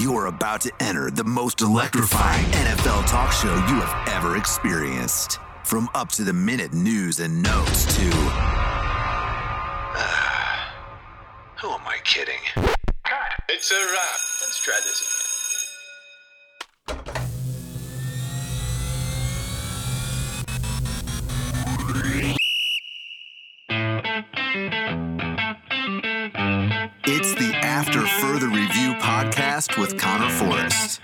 You're about to enter the most electrifying NFL talk show you have ever experienced. From up to the minute news and notes to. who am I kidding? It's a wrap. Let's try this again. Podcast with Conor Forrest.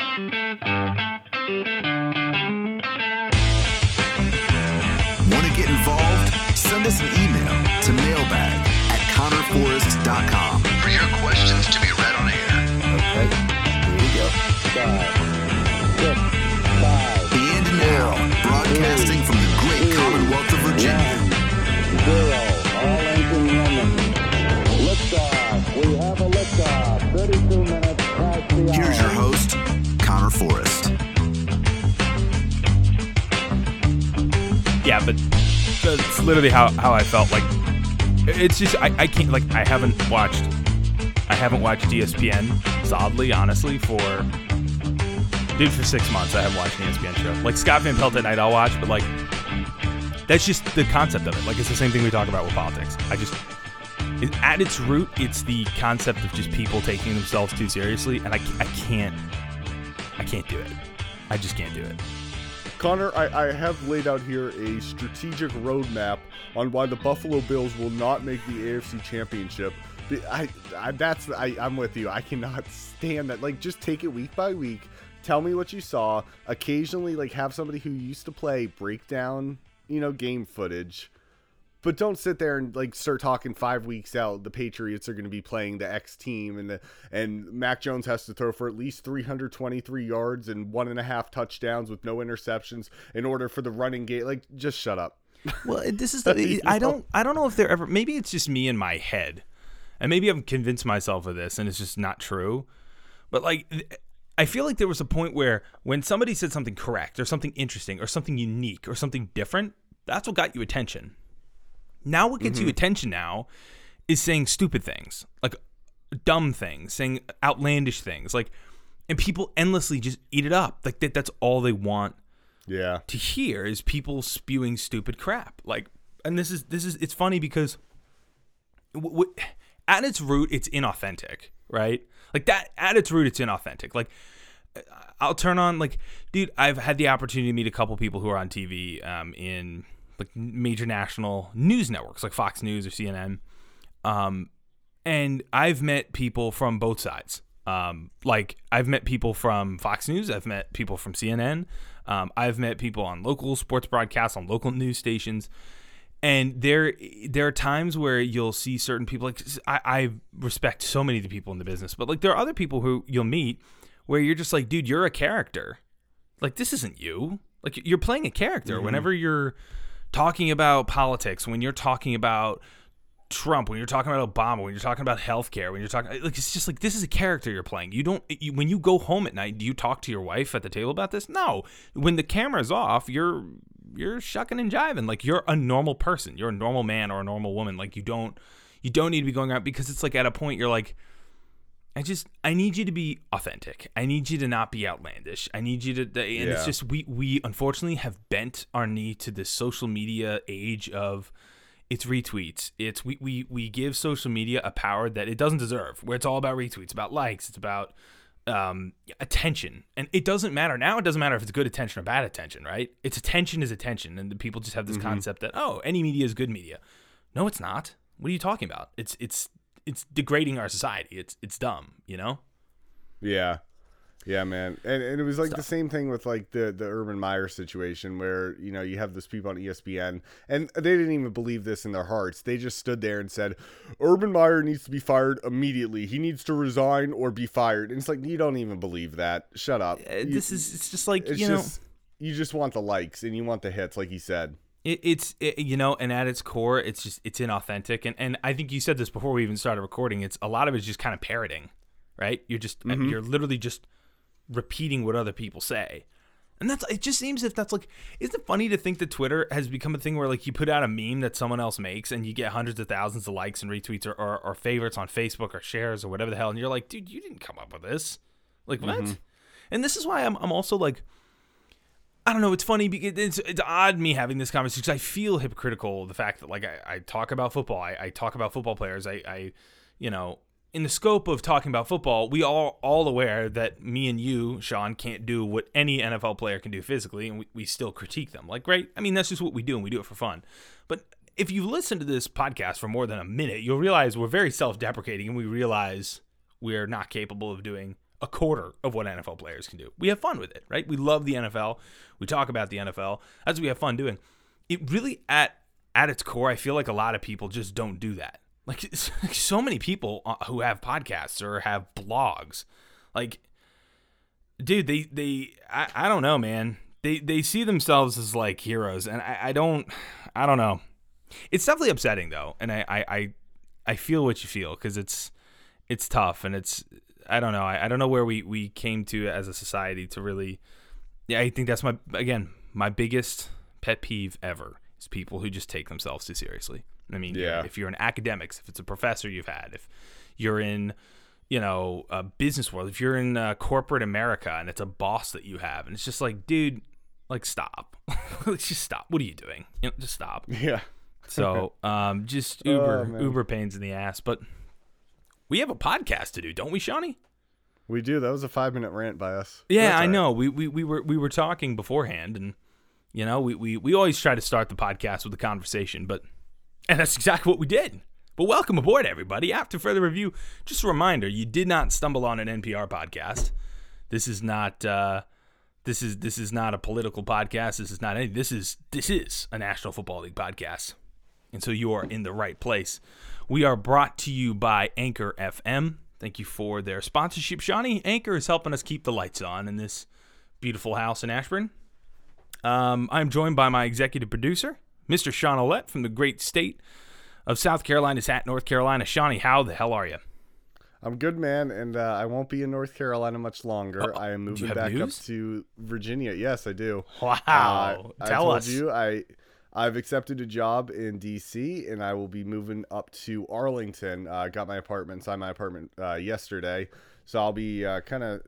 Want to get involved? Send us an email to mailbag at conorforrest.com for your questions to be read on air. Okay, here we go. Five, six, five, And now, broadcasting from the great Commonwealth of Virginia, zero. Here's your host, Conor Forrest. yeah, but that's literally how, how I felt. Like, it's just I, I can't like I haven't watched I haven't watched ESPN solidly, honestly, for dude for six months. I haven't watched an ESPN show. Like Scott Van Pelt at night, I'll watch, but like that's just the concept of it. Like it's the same thing we talk about with politics. I just at its root, it's the concept of just people taking themselves too seriously, and I, I can't I can't do it. I just can't do it. Connor, I, I have laid out here a strategic roadmap on why the Buffalo Bills will not make the AFC Championship. I, I that's I, I'm with you. I cannot stand that. Like, just take it week by week. Tell me what you saw. Occasionally, like, have somebody who used to play break down, you know, game footage. But don't sit there and like start talking five weeks out. The Patriots are going to be playing the X team, and the and Mac Jones has to throw for at least 323 yards and one and a half touchdowns with no interceptions in order for the running game. Like, just shut up. Well, this is the, I don't I don't know if they're ever maybe it's just me in my head. And maybe I've convinced myself of this and it's just not true. But like I feel like there was a point where when somebody said something correct or something interesting or something unique or something different, that's what got you attention. Now what gets you attention now is saying stupid things, like dumb things, saying outlandish things, like and people endlessly just eat it up. Like that that's all they want Yeah. to hear is people spewing stupid crap. Like, and this is this is it's funny because w- w- at its root, it's inauthentic, right? Like that at its root, it's inauthentic. Like, I'll turn on like, dude, I've had the opportunity to meet a couple people who are on TV um, in like major national news networks like Fox News or CNN. Um, and I've met people from both sides. Um, like I've met people from Fox News, I've met people from CNN, um, I've met people on local sports broadcasts, on local news stations, and there there are times where you'll see certain people. Like I, I respect so many of the people in the business, but like there are other people who you'll meet where you're just like, dude, you're a character. Like this isn't you. Like you're playing a character whenever you're talking about politics, when you're talking about Trump, when you're talking about Obama, when you're talking about healthcare, when you're talking like it's just like this is a character you're playing. You don't you, when you go home at night, do you talk to your wife at the table about this? No. When the camera's off, you're you're shucking and jiving like you're a normal person. You're a normal man or a normal woman. Like you don't you don't need to be going out because it's like at a point you're like I just I need you to be authentic. I need you to not be outlandish. I need you to and it's just we we unfortunately have bent our knee to this social media age of it's retweets. It's we we we give social media a power that it doesn't deserve. Where it's all about retweets, about likes, it's about um, attention, and it doesn't matter now. It doesn't matter if it's good attention or bad attention, right? It's attention is attention, and the people just have this concept that oh, any media is good media. No, it's not. What are you talking about? It's it's it's degrading our society. It's it's dumb, you know. Yeah. Yeah, man. And, and it was like the same thing with like the, the Urban Meyer situation where, you know, you have those people on ESPN and they didn't even believe this in their hearts. They just stood there and said, Urban Meyer needs to be fired immediately. He needs to resign or be fired. And it's like, you don't even believe that. Shut up. Uh, You- This is it's just like you know. just, you just want the likes and you want the hits, like he said. It, it's it, you know, and at its core, it's just it's inauthentic, and and I think you said this before we even started recording. It's a lot of it's just kind of parroting, right? You're just mm-hmm. you're literally just repeating what other people say, and that's it. Just seems if that's like, isn't it funny to think that Twitter has become a thing where like you put out a meme that someone else makes, and you get hundreds of thousands of likes and retweets or or, or favorites on Facebook or shares or whatever the hell, and you're like, dude, you didn't come up with this. Like what? Mm-hmm. And this is why I'm I'm also like I don't know. It's funny because it's it's odd me having this conversation because I feel hypocritical. The fact that like I, I talk about football, I, I talk about football players. I, I, you know, in the scope of talking about football, we are all aware that me and you, Shawn, can't do what any NFL player can do physically, and we, we still critique them. Like, great. I mean, that's just what we do, and we do it for fun. But if you listen to this podcast for more than a minute, you'll realize we're very self-deprecating, and we realize we're not capable of doing a quarter of what NFL players can do. We have fun with it, right? We love the NFL. We talk about the NFL. That's what we have fun doing. It really at at its core, I feel like a lot of people just don't do that. Like it's- so many people uh, who have podcasts or have blogs, like dude, they they I, I don't know, man. They they see themselves as like heroes, and I, I don't I don't know. It's definitely upsetting though, and I I I, I feel what you feel because it's it's tough and it's I don't know I, I don't know where we we came to as a society to really yeah I think that's my again my biggest pet peeve ever is people who just take themselves too seriously. I mean, Yeah. if you're in academics, if it's a professor you've had, if you're in you know a business world, if you're in uh, corporate America and it's a boss that you have, and it's just like, dude, like stop, like just stop. What are you doing? You know, just stop. Yeah. So, um, just Oh, Uber, man. Uber pains in the ass. But we have a podcast to do, don't we, Shawnee? We do. That was a five minute rant by us. Yeah, I right. know. We, we we were we were talking beforehand, and you know, we, we we always try to start the podcast with a conversation, but and that's exactly what we did. But welcome aboard, everybody. After further review, just a reminder: you did not stumble on an NPR podcast. This is not. Uh, this is this is not a political podcast. This is not any. This is this is a National Football League podcast, and so you are in the right place. We are brought to you by Anchor FM. Thank you for their sponsorship, Shawnee. Anchor is helping us keep the lights on in this beautiful house in Ashburn. Um, I'm joined by my executive producer, Mr. Shawn Olet from the great state of South Carolina's at North Carolina. Shawnee, how the hell are you? I'm good, man, and uh, I won't be in North Carolina much longer. Uh, I am moving back news? up to Virginia. Yes, I do. Wow. Uh, I Tell told us. you I I've accepted a job in DC, and I will be moving up to Arlington. Uh, got my apartment, signed my apartment uh, yesterday, so I'll be uh, kind of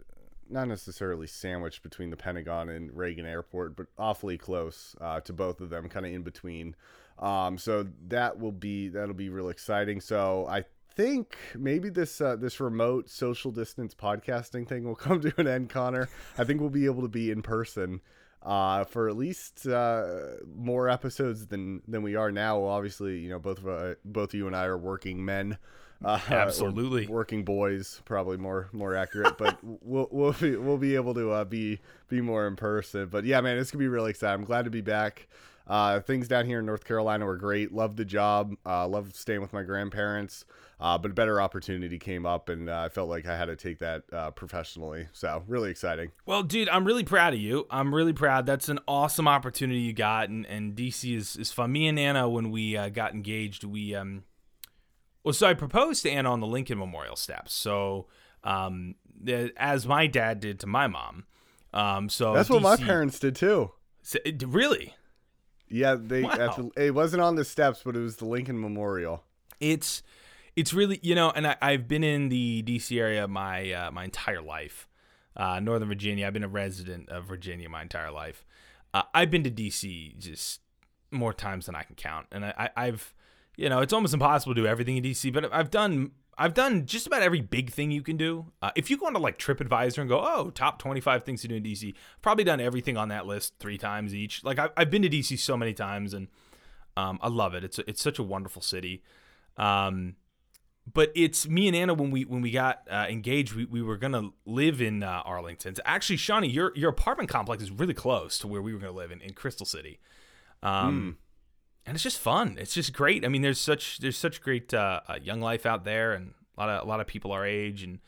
not necessarily sandwiched between the Pentagon and Reagan Airport, but awfully close uh, to both of them, kind of in between. Um, so that will be that'll be real exciting. So I think maybe this uh, this remote social distance podcasting thing will come to an end, Conor. I think we'll be able to be in person uh, for at least uh, more episodes than than we are now. Well, obviously, you know, both of uh, both of you and I are working men. Uh, Absolutely. working boys, probably more more accurate, but we'll we'll be we'll be able to uh, be be more in person. But yeah, man, it's gonna be really exciting. I'm glad to be back. Uh, things down here in North Carolina were great. Loved the job. Uh, loved staying with my grandparents. Uh, but a better opportunity came up, and uh, I felt like I had to take that uh, professionally. So really exciting. Well, dude, I'm really proud of you. I'm really proud. That's an awesome opportunity you got, and, and DC is, is fun. Me and Anna, when we uh, got engaged, we um, well, so I proposed to Anna on the Lincoln Memorial steps. So, um, as my dad did to my mom. Um, so That's what my parents did too. So- really. Yeah, they. Wow. At the, it wasn't on the steps, but it was the Lincoln Memorial. it's it's really you know and I, i've been in the dc area my uh, my entire life. Uh, northern virginia i've been a resident of virginia my entire life. Uh, i've been to dc just more times than i can count. And I, I, i've you know it's almost impossible to do everything in dc but i've done i've done just about every big thing you can do. Uh, if you go onto like tripadvisor and go oh top 25 things to do in dc probably done everything on that list three times each. Like I, i've been to dc so many times and um, I love it. It's it's such a wonderful city. Um, but it's me and Anna when we when we got uh, engaged, we, we were gonna live in uh, Arlington. Actually, Shawnee, your your apartment complex is really close to where we were gonna live in, in Crystal City. Um, and it's just fun. It's just great. I mean, there's such there's such great uh, uh, young life out there, and a lot of a lot of people our age, and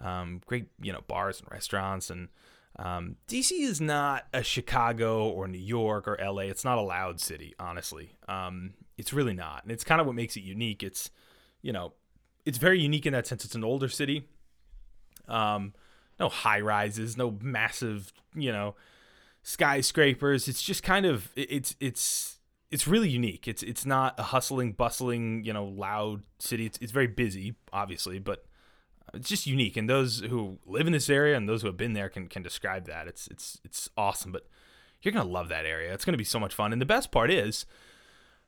um, great you know bars and restaurants. And um, DC is not a Chicago or New York or LA. It's not a loud city, honestly. Um, it's really not, and it's kind of what makes it unique. It's you know, it's very unique in that sense. It's an older city. Um, no high rises, no massive, you know, skyscrapers. It's just kind of it's it's it's really unique. It's it's not a hustling, bustling, you know, loud city. It's it's very busy, obviously, but it's just unique, and those who live in this area and those who have been there can can describe that. It's it's it's awesome, but you're gonna love that area. It's gonna be so much fun, and the best part is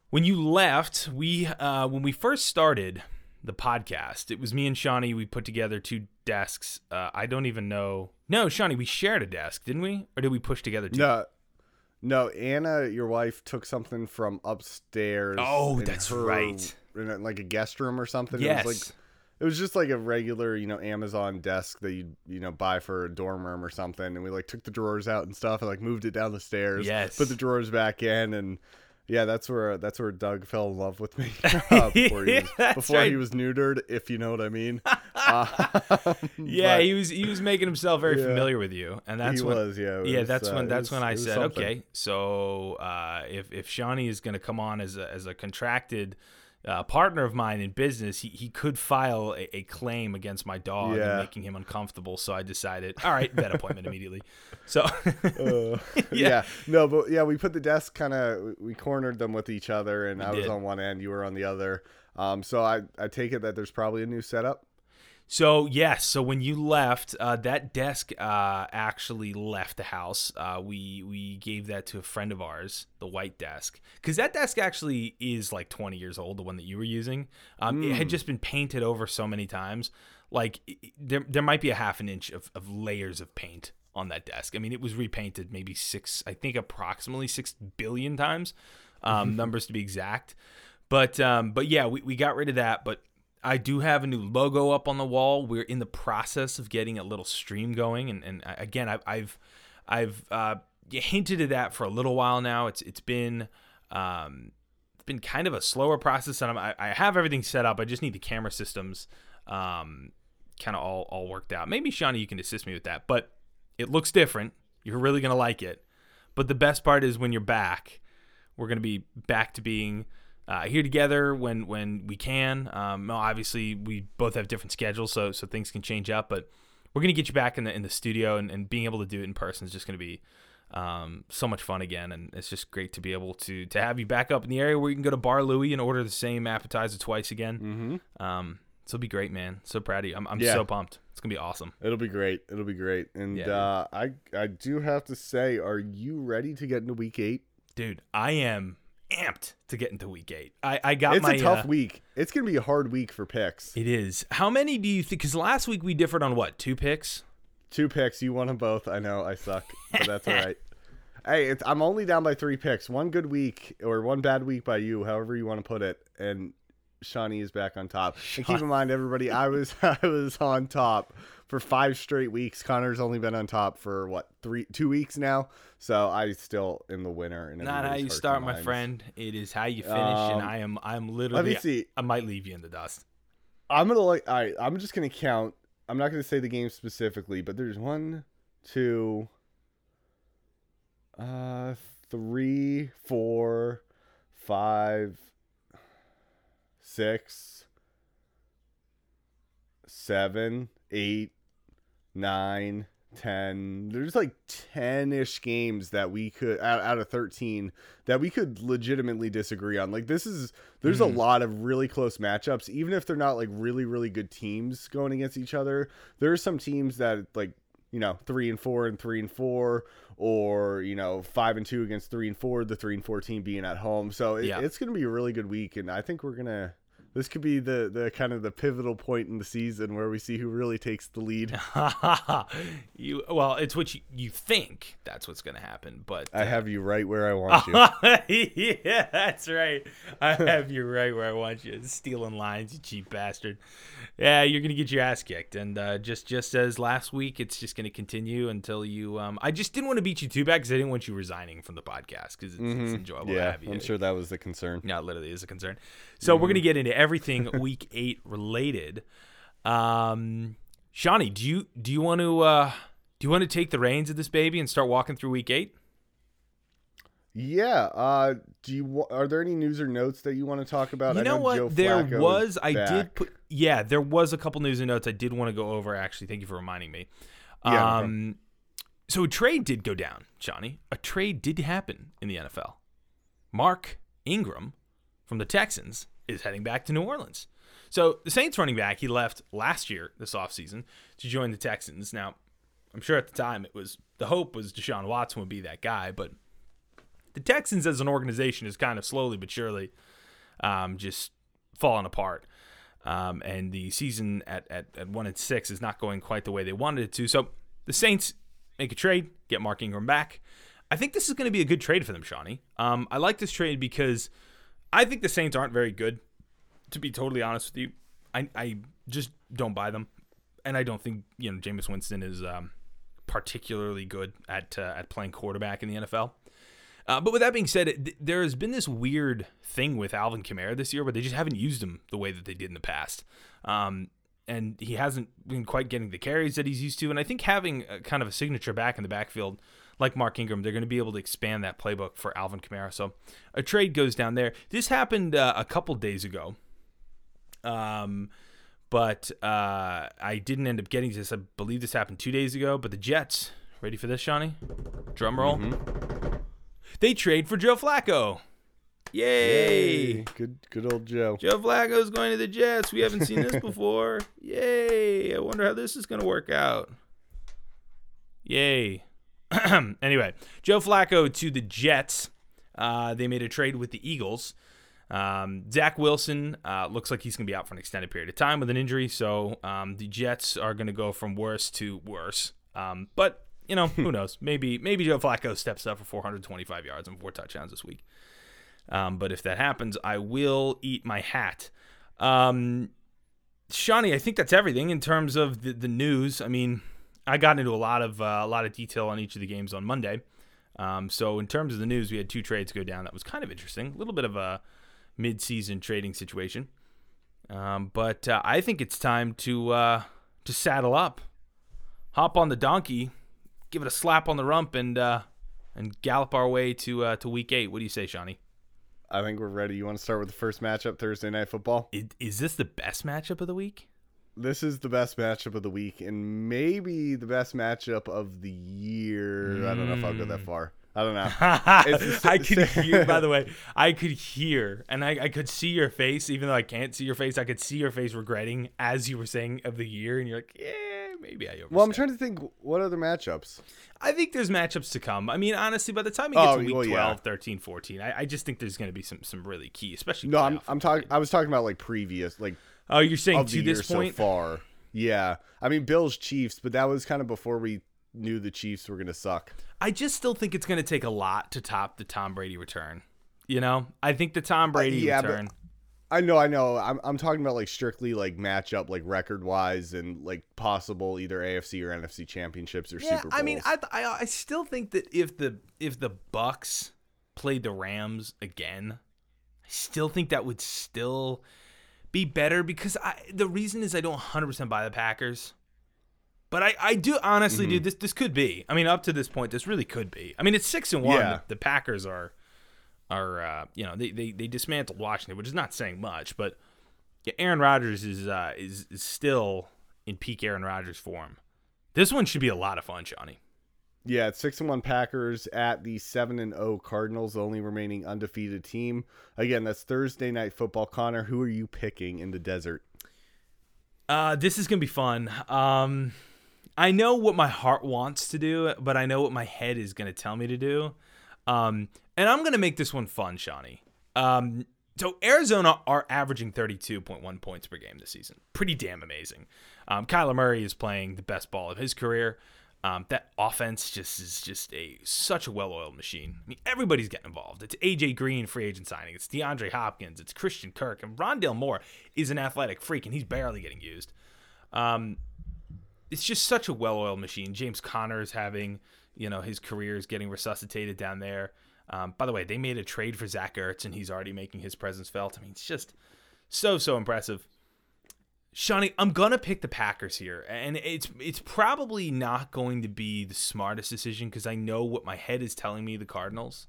when you left. We uh, when we first started the podcast, it was me and Shawnee. We put together two desks. Uh, I don't even know. No, Shawnee, we shared a desk, didn't we? Or did we push together two? No, no. Anna, your wife, took something from upstairs. Oh, that's her- right. In like a guest room or something. Yes. It was like it was just like a regular, you know, Amazon desk that you you know buy for a dorm room or something. And we like took the drawers out and stuff and like moved it down the stairs. Yes. Put the drawers back in and. Yeah, that's where that's where Doug fell in love with me uh, before, he was, That's before right. he was neutered, if you know what I mean. Uh, Yeah, but he was he was making himself very Yeah. familiar with you, and that's he when was. Yeah, yeah, was, that's uh, when that's was- when I said, okay, so uh, if if Shawnee is going to come on as a as a contracted uh, partner of mine in business, he, he could file a, a claim against my dog Yeah. and making him uncomfortable. So I decided, all right, vet appointment immediately. So Uh, yeah. no, but yeah, we put the desk kind of we cornered them with each other, and I was on one end, you were on the other. Um, so I I take it that there's probably a new setup. So yes, so when you left, uh, that desk uh, actually left the house. Uh, we we gave that to a friend of ours, the white desk, because that desk actually is like 20 years old, the one that you were using. Um, It had just been painted over so many times, like i- i- there there might be a half an inch of, of layers of paint on that desk. I mean, it was repainted maybe six, I think approximately six billion times, um, numbers to be exact. But um, but yeah, we, we got rid of that. But I do have a new logo up on the wall. We're in the process of getting a little stream going, and and again, I've I've I've uh, hinted at that for a little while now. It's it's been um, it's been kind of a slower process, and I'm, I I have everything set up. I just need the camera systems um, kind of all all worked out. Maybe Shawnee, you can assist me with that, but it looks different. You're really gonna like it. But the best part is when you're back, we're gonna be back to being uh, here together when when we can. Um, obviously, we both have different schedules, so so things can change up. But we're gonna get you back in the in the studio, and, and being able to do it in person is just gonna be um, so much fun again. And it's just great to be able to to have you back up in the area where you can go to Bar Louie and order the same appetizer twice again. Mm-hmm. Um, so it'll be great, man. So proud of you. I'm, I'm Yeah. so pumped. It's gonna be awesome. It'll be great. It'll be great. And Yeah, uh, I I do have to say, are you ready to get into week eight? Dude, I am amped to get into week eight. I, I got It's my It's a tough uh, week. It's gonna be a hard week for picks. It is. How many do you think? Because last week we differed on what two picks. Two picks. You won them both. I know. I suck, but that's all right. Hey, it's, I'm only down by three picks. One good week or one bad week by you, however you want to put it. And Shawnee is back on top. And keep in mind, everybody, I was I was on top for five straight weeks. Conor's only been on top for what three two weeks now. So I still in the winner. In Not how you start, my friend. It is how you finish, and Um, I am I'm literally. Let me see. I might leave you in the dust. I'm gonna like. All right, I'm just gonna count. I'm not gonna say the game specifically, but there's one, two, uh, three, four, five, six, seven, eight, nine, ten. There's like ten-ish games that we could out, out of thirteen that we could legitimately disagree on. Like this is there's a mm-hmm. lot of really close matchups, even if they're not like really really good teams going against each other. There are some teams that like you know three and four and three and four, or you know five and two against three and four. The three and four team being at home, so it, Yeah. it's gonna be a really good week, and I think we're gonna. This could be the, the kind of the pivotal point in the season where we see who really takes the lead. you well, it's what you, you think that's what's gonna happen, but I have you right where I want you. yeah, that's right. I have you right where I want you. Stealing lines, you cheap bastard. Yeah, you're gonna get your ass kicked, and uh, just just as last week, it's just gonna continue until you. Um, I just didn't want to beat you too bad because I didn't want you resigning from the podcast because it's, it's enjoyable to Mm-hmm. yeah, have you. I'm sure that was the concern. Yeah, it literally is a concern. So we're gonna get into everything week eight related. Um, Shawnee, do you do you want to uh, do you want to take the reins of this baby and start walking through week eight? Yeah. Uh, do you are there any news or notes that you want to talk about? You I know what? Joe there Flacco was. I did put. Yeah, there was a couple news and notes I did want to go over. Actually, thank you for reminding me. Yeah. Um, so a trade did go down, Johnny. A trade did happen in the NFL. Mark Ingram from the Texans is heading back to New Orleans. So the Saints running back, he left last year, this offseason, to join the Texans. Now, I'm sure at the time it was the hope was Deshaun Watson would be that guy, but the Texans as an organization is kind of slowly but surely um, just falling apart. Um, and the season at, at, at one and six is not going quite the way they wanted it to. So the Saints make a trade, get Mark Ingram back. I think this is going to be a good trade for them, Shawnee. Um, I like this trade because I think the Saints aren't very good. To be totally honest with you, I, I just don't buy them, and I don't think you know Jameis Winston is um, particularly good at uh, at playing quarterback in the NFL. Uh, but with that being said, th- there has been this weird thing with Alvin Kamara this year where they just haven't used him the way that they did in the past. Um, and he hasn't been quite getting the carries that he's used to. And I think having a, kind of a signature back in the backfield like Mark Ingram, they're going to be able to expand that playbook for Alvin Kamara. So a trade goes down there. This happened uh, a couple days ago. Um, but uh, I didn't end up getting this. I believe this happened two days ago. But the Jets, ready for this, Shawnee? Drum roll. Mm-hmm. They trade for Joe Flacco. Yay! Yay! Good, good old Joe. Joe Flacco's going to the Jets. We haven't seen this before. Yay! I wonder how this is going to work out. Yay! anyway, Joe Flacco to the Jets. Uh, they made a trade with the Eagles. Um, Zach Wilson uh, looks like he's going to be out for an extended period of time with an injury, so um, the Jets are going to go from worse to worse. Um, but you know, who knows? Maybe maybe Joe Flacco steps up for 425 yards and four touchdowns this week. Um, but if that happens, I will eat my hat. Um, Shawnee, I think that's everything in terms of the, the news. I mean, I got into a lot of uh, a lot of detail on each of the games on Monday. Um, so in terms of the news, we had two trades go down. That was kind of interesting. A little bit of a mid-season trading situation. Um, but uh, I think it's time to uh, to saddle up, hop on the donkey, give it a slap on the rump, and uh, and gallop our way to uh, to week eight. What do you say, Shawnee? I think we're ready. You want to start with the first matchup, Thursday Night Football? Is, is this the best matchup of the week? This is the best matchup of the week, and maybe the best matchup of the year. Mm. I don't know if I'll go that far. I don't know. I could hear, by the way, I could hear, and I, I could see your face, even though I can't see your face. I could see your face regretting as you were saying of the year, and you're like, yeah, maybe I. Well, I'm trying to think what other matchups. I think there's matchups to come. I mean, honestly, by the time you get oh, to week well, 12, yeah. 13, 14, I, I, just think there's going to be some some really key, especially. No, I'm, I'm talking. I was talking about like previous, like. Oh, you're saying to this point so far. Yeah, I mean Bills Chiefs, but that was kind of before we knew the Chiefs were going to suck. I just still think it's going to take a lot to top the Tom Brady return. You know, I think the Tom Brady uh, yeah, return. I know, I know. I'm I'm talking about like strictly like matchup, like record wise, and like possible either AFC or NFC championships or yeah, Super Bowls. I mean, I, I I still think that if the if the Bucs played the Rams again, I still think that would still be better because I the reason is I don't 100 percent buy the Packers. But I, I do honestly, mm-hmm. dude. This this could be. I mean, up to this point, this really could be. I mean, it's six and one. Yeah. The, the, Packers are are uh, you know they, they they dismantled Washington, which is not saying much, but yeah, Aaron Rodgers is uh, is is still in peak Aaron Rodgers form. This one should be a lot of fun, Johnny. Yeah, it's six and one Packers at the seven and zero oh Cardinals, the only remaining undefeated team. Again, that's Thursday night football. Conor, who are you picking in the desert? Uh, this is gonna be fun. Um, I know what my heart wants to do, but I know what my head is to tell me to do. Um, and I'm to make this one fun, Shawnee. Um, so Arizona are averaging 32.1 points per game this season. Pretty damn amazing. Um, Kyler Murray is playing the best ball of his career. Um, that offense just is just a such a well-oiled machine. I mean, everybody's getting involved. It's AJ Green, free agent signing. It's DeAndre Hopkins. It's Christian Kirk, and Rondale Moore is an athletic freak, and he's barely getting used. Um, it's just such a well-oiled machine. James Conner is having, you know, his career is getting resuscitated down there. Um, by the way, they made a trade for Zach Ertz, and he's already making his presence felt. I mean, it's just so so impressive. Shawnee, I'm gonna pick the Packers here, and it's it's probably not going to be the smartest decision because I know what my head is telling me the Cardinals.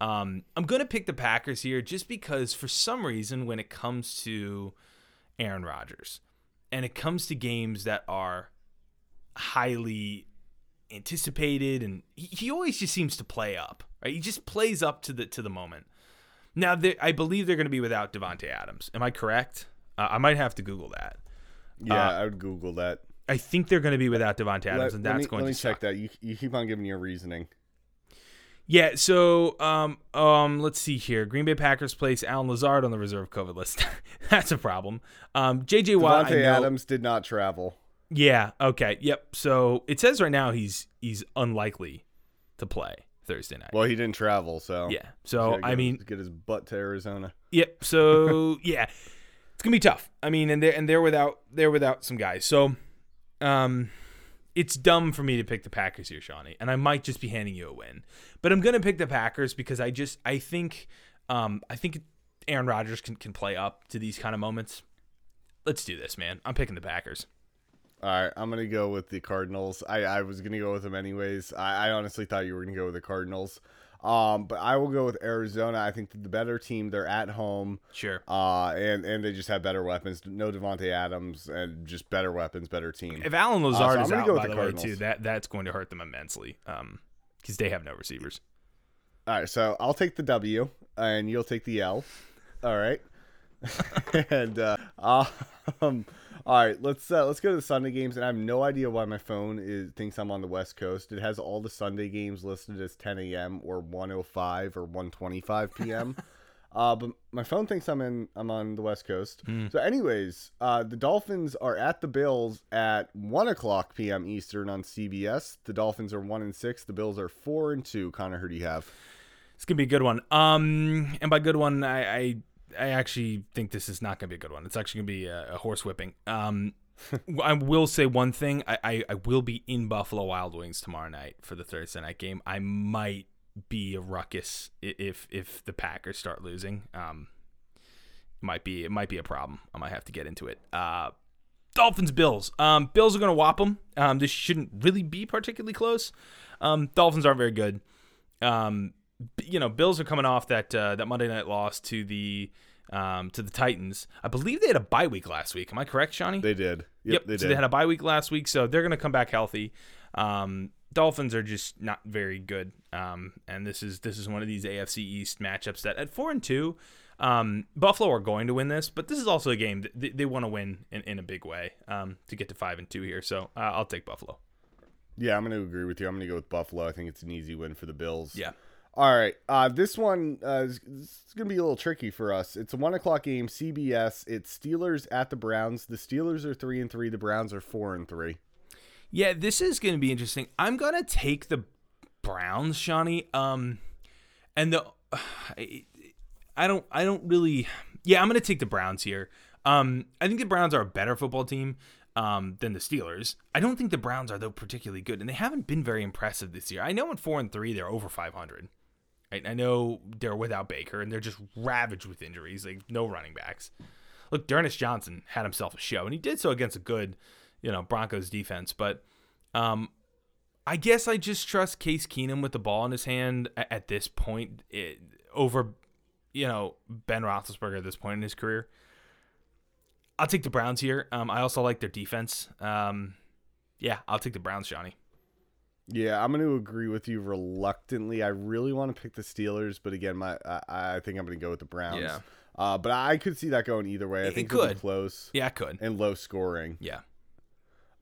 Um, I'm gonna pick the Packers here just because for some reason when it comes to Aaron Rodgers and it comes to games that are highly anticipated and he, he always just seems to play up right? He just plays up to the to the moment. Now i believe they're to be without Davante Adams. Am i correct Uh, I might have to Google that. Yeah, I would Google that. I think they're going to be without Davante Adams, Let, and let that's me, going let me to check suck. that. You, you keep on giving your reasoning. Yeah, so um um let's see here. Green Bay Packers place Allen Lazard on the reserve COVID list. That's a problem. Um JJ Watt Davante Adams did not travel. Yeah, okay. Yep. So it says right now he's he's unlikely to play Thursday night. Well, he didn't travel, so yeah. So I mean, get his butt to Arizona. Yep. So yeah, it's gonna be tough. I mean, and they're and they're without they're without some guys. So, um, it's dumb for me to pick the Packers here, Shawnee, and I might just be handing you a win. But I'm gonna pick the Packers because I just I think um I think Aaron Rodgers can can play up to these kind of moments. Let's do this, man. I'm picking the Packers. All right, I'm gonna go with the Cardinals. I, I was gonna go with them anyways. I, I honestly thought you were gonna go with the Cardinals. Um, but I will go with Arizona. I think the better team. They're at home. Sure. Uh, and and they just have better weapons. No Davante Adams and just better weapons, better team. If Allen so Lazard I'm is gonna out, go with by the the, way, too, that that's going to hurt them immensely. Um, because they have no receivers. All right, so I'll take the W, and you'll take the L. All right, and uh, um, all right, let's uh, let's go to the Sunday games. And I have no idea why my phone is thinks I'm on the West Coast. It has all the Sunday games listed as 10 a.m. or 1:05 or 1:25 p.m. Uh, but my phone thinks I'm in. I'm on the West Coast. So, anyways, uh, the Dolphins are at the Bills at one o'clock p.m. Eastern on CBS. The Dolphins are one and six. The Bills are four and two. Conor, who do you have? It's gonna be a good one. Um, and by good one, I I, I actually think this is not gonna be a good one. It's actually gonna be a, a horse whipping. Um, I will say one thing. I, I I will be in Buffalo Wild Wings tomorrow night for the Thursday night game. I might be a ruckus if if the Packers start losing. Um, might be it might be a problem. I might have to get into it. Uh, Dolphins Bills. Um, Bills are gonna whop them. Um, this shouldn't really be particularly close. Um, Dolphins aren't very good. Um, you know, Bills are coming off that uh, that Monday night loss to the um, to the Titans. I believe they had a bye week last week. Am I correct, Shawnee? They did. Yep, Yep. they so did. they had a bye week last week, so they're going to come back healthy. Um, Dolphins are just not very good, um, and this is this is one of these AFC East matchups that at four and two, um, Buffalo are going to win this, but this is also a game that they, they want to win in, in a big way um, to get to five and two here. So uh, I'll take Buffalo. yeah, I'm going to agree with you. I'm going to go with Buffalo. I think it's an easy win for the Bills. Yeah. All right. Uh, this one uh, is, is going to be a little tricky for us. It's a one o'clock game, CBS. It's Steelers at the Browns. The Steelers are three and three. The Browns are four and three. Yeah, this is going to be interesting. I'm going to take the Browns, Shawnee. Um, and the I, I don't I don't really yeah I'm going to take the Browns here. Um, I think the Browns are a better football team um, than the Steelers. I don't think the Browns are though particularly good, and they haven't been very impressive this year. I know in four and three they're over 500. Right? I know they're without Baker, and they're just ravaged with injuries, like no running backs. Look, D'Ernest Johnson had himself a show, and he did so against a good, you know, Broncos defense. But um, I guess I just trust Case Keenum with the ball in his hand at this point it, over, you know, Ben Roethlisberger at this point in his career. I'll take the Browns here. Um, I also like their defense. Um, yeah, I'll take the Browns, Johnny. Yeah, I'm going to agree with you reluctantly. I really want to pick the Steelers, but again, my I, I think I'm going to go with the Browns. Yeah. Uh, but I could see that going either way. I It think could. close Yeah, I could. and low scoring. Yeah.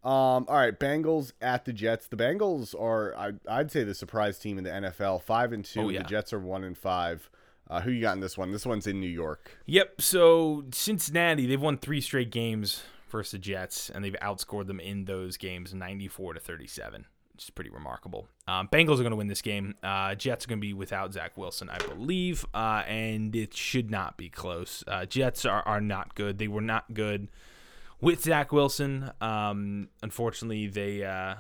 Um, all right, Bengals at the Jets. The Bengals are, I, I'd say, the surprise team in the NFL. Five and two. Oh, yeah. The Jets are one and five. Uh, who you got in this one? This one's in New York. Yep. So Cincinnati, they've won three straight games versus the Jets, and they've outscored them in those games, 94 to 37, which is pretty remarkable. Um, Bengals are going to win this game. Uh, Jets are going to be without Zach Wilson, I believe, uh, and it should not be close. Uh, Jets are, are not good. They were not good with Zach Wilson. Um, unfortunately, they uh,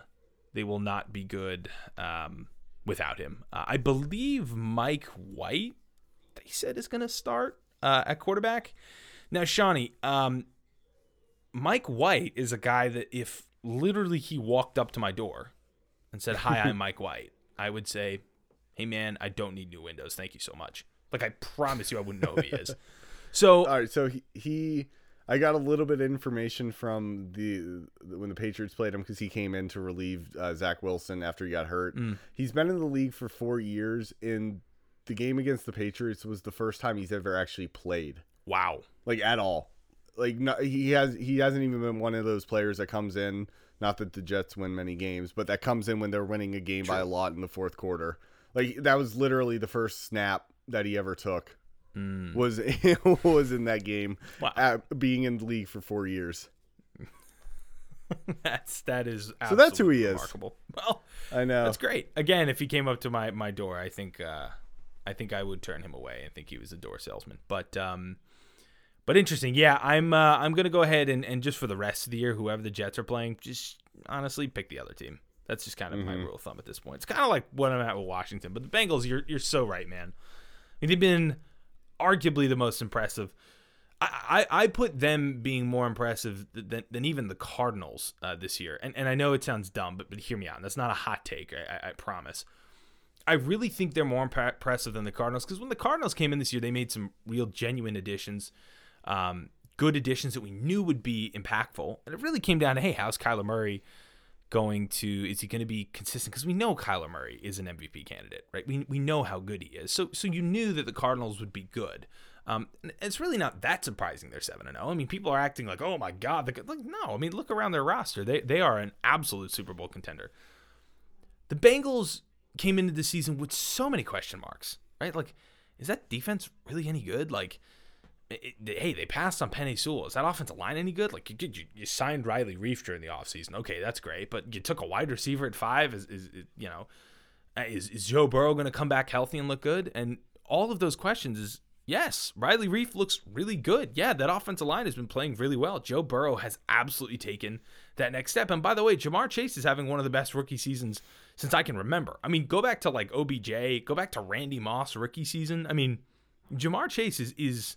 they will not be good um, without him. Uh, I believe Mike White they said is going to start uh, at quarterback. Now, Shawnee, um, Mike White is a guy that if literally he walked up to my door and said, "Hi, I'm Mike White," I would say, "Hey, man, I don't need new windows. Thank you so much." Like I promise you, I wouldn't know who he is. So All right, so he, he I got a little bit of information from the when the Patriots played him because he came in to relieve uh, Zach Wilson after he got hurt. Mm. He's been in the league for four years. In the game against the Patriots was the first time he's ever actually played, wow, like at all. like no, he has he hasn't even been one of those players that comes in. Not that the Jets win many games, but that comes in when they're winning a game by a lot in the fourth quarter. Like that was literally the first snap that he ever took. Was was in that game. Wow. at, being in the league for four years. That's that is So that's who he absolutely is. Remarkable. Well, I know. that's great. Again, if he came up to my my door, I think uh, I think I would turn him away. I think he was a door salesman. But um, but interesting. Yeah, I'm uh, I'm gonna go ahead and, and just for the rest of the year, whoever the Jets are playing, just honestly pick the other team. That's just kind of my rule of thumb at this point. It's kind of like what I'm at with Washington. But the Bengals, you're you're so right, man. I mean, they've been arguably the most impressive. I, I, I put them being more impressive than, than even the Cardinals uh, this year. And, and I know it sounds dumb, but, but hear me out. That's not a hot take, I, I, I promise. I really think they're more impressive than the Cardinals because when the Cardinals came in this year, they made some real genuine additions, um, good additions that we knew would be impactful. And it really came down to hey, how's Kyler Murray going to? Is he going to be consistent? Because we know Kyler Murray is an MVP candidate, right? We, we know how good he is. So so you knew that the Cardinals would be good. Um, it's really not that surprising they're seven and zero. I mean, people are acting like, oh my god, like no. I mean, look around their roster; they they are an absolute Super Bowl contender. The Bengals came into the season with so many question marks, right? Like, is that defense really any good? Like, it, it- hey, they passed on Penei Sewell. Is that offensive line any good? Like, you, you, you signed Riley Reiff during the offseason. Okay, that's great. But you took a wide receiver at five. Is, is is, you know, uh, is, is Joe Burrow going to come back healthy and look good? And all of those questions is yes, Riley Reiff looks really good. Yeah, that offensive line has been playing really well. Joe Burrow has absolutely taken that next step. And by the way, Ja'Marr Chase is having one of the best rookie seasons since I can remember. I mean, go back to like OBJ, go back to Randy Moss rookie season. I mean, Ja'Marr Chase is is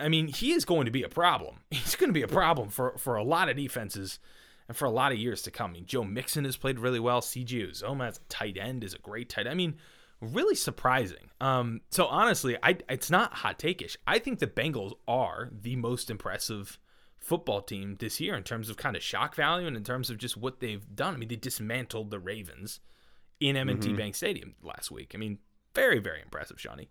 I mean, he is going to be a problem. He's going to be a problem for for a lot of defenses and for a lot of years to come. I mean, Joe Mixon has played really well. CJ Uzomah as a tight end is a great tight. I mean, really surprising. Um, so honestly, I it's not hot take-ish. I think the Bengals are the most impressive football team this year in terms of kind of shock value and in terms of just what they've done. I mean, they dismantled the Ravens in M&T Bank Stadium last week. I mean, very very impressive, Shawnee.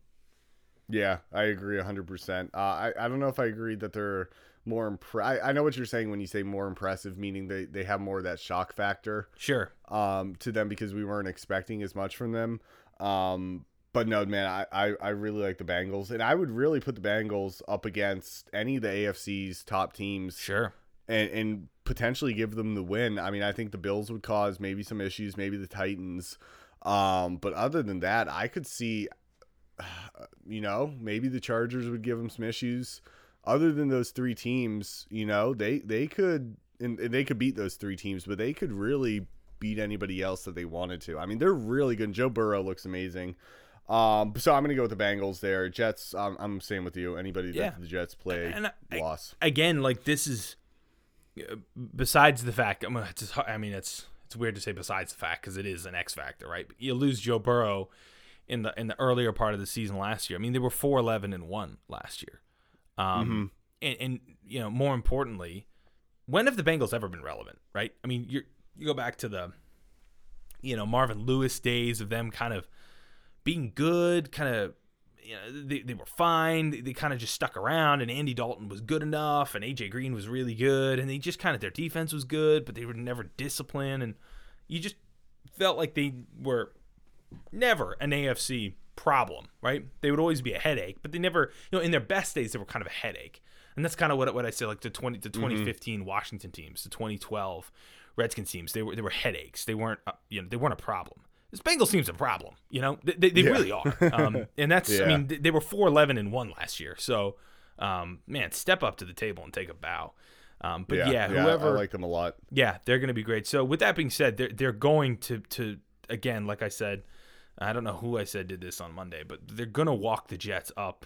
Yeah, I agree 100%. Uh, I, I don't know if I agree that they're more impre- I, I know what you're saying when you say more impressive, meaning they, they have more of that shock factor Sure. um, to them because we weren't expecting as much from them. Um, but no, man, I, I, I really like the Bengals. And I would really put the Bengals up against any of the AFC's top teams Sure. and, and potentially give them the win. I mean, I think the Bills would cause maybe some issues, maybe the Titans. Um, but other than that, I could see, you know, maybe the Chargers would give them some issues. Other than those three teams, you know, they they could and they could beat those three teams, but they could really beat anybody else that they wanted to. I mean, they're really good. Joe Burrow looks amazing. Um, so I'm gonna go with the Bengals there. Jets, um, I'm same with you. Anybody Yeah. that the Jets play And I- loss. again, like this is uh, besides the fact. I'm gonna- I mean, it's it's weird to say besides the fact because it is an X factor, right? You lose Joe Burrow in the in the earlier part of the season last year. I mean, they were four eleven and one last year. Um, and, and you know, more importantly, when have the Bengals ever been relevant, right? I mean, you you go back to the you know Marvin Lewis days of them kind of being good, kind of you know they, they were fine. They, they kind of just stuck around, and Andy Dalton was good enough, and AJ Green was really good, and they just kind of their defense was good, but they were never disciplined, and you just felt like they were never an AFC problem, right? They would always be a headache, but they never, you know, in their best days, they were kind of a headache. And that's kind of what what I say, like the twenty the 2015 Washington teams, the 2012 Redskins teams, they were they were headaches. They weren't, uh, you know, they weren't a problem. This Bengals team's a problem, you know. They, they, they really are, um, and that's. I mean, they, they were four eleven and one last year, so um, man, step up to the table and take a bow. Um, but yeah, I- whoever I like them a lot. yeah, they're going to be great. So with that being said, they're they're going to to again, like I said, I don't know who I said did this on Monday, but they're going to walk the Jets up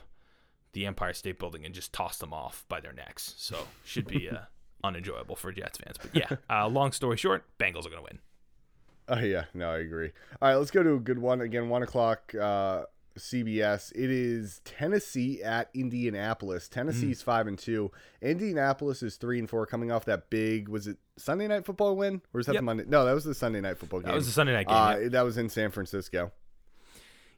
the Empire State Building and just toss them off by their necks. So should be uh, unenjoyable for Jets fans. But yeah, uh, long story short, Bengals are going to win. Oh yeah, no, I agree. All right, let's go to a good one again. One o'clock, uh, CBS. It is Tennessee at Indianapolis. Tennessee's Mm. five and two. Indianapolis is three and four, coming off that big. Was it Sunday night football win, or was that Yep. the Monday? No, that was the Sunday night football game. That was the Sunday night game. Uh, yeah. That was in San Francisco.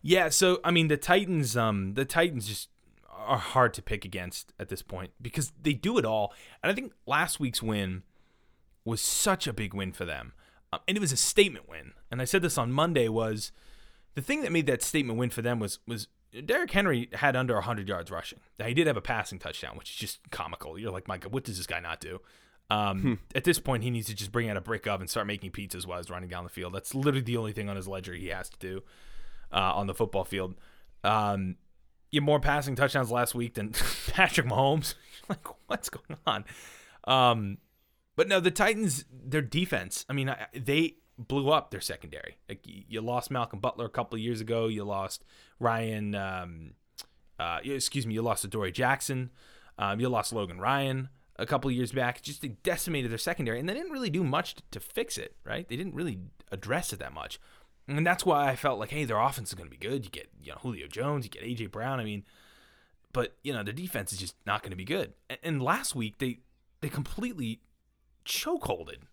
Yeah, so I mean the Titans um the Titans just are hard to pick against at this point because they do it all. And I think last week's win was such a big win for them. Um, and it was a statement win. And I said this on Monday was the thing that made that statement win for them was was Derrick Henry had under 100 yards rushing. Now, he did have a passing touchdown, which is just comical. You're like, my God, what does this guy not do? Um, At this point, he needs to just bring out a brick oven and start making pizzas while he's running down the field. That's literally the only thing on his ledger he has to do uh, on the football field. Um, you more passing touchdowns last week than Patrick Mahomes. like, what's going on? Um, but no, the Titans, their defense. I mean, I- they blew up their secondary. Like you lost Malcolm Butler a couple of years ago. You lost Ryan. Um, uh, excuse me. You lost Adoree Jackson. Um, you lost Logan Ryan a couple years back. Just they decimated their secondary, and they didn't really do much to, to fix it. Right? They didn't really address it that much, and that's why I felt like, hey, their offense is going to be good. You get you know Julio Jones. You get AJ Brown. I mean, but you know the defense is just not going to be good. And, and last week they they completely chokeholded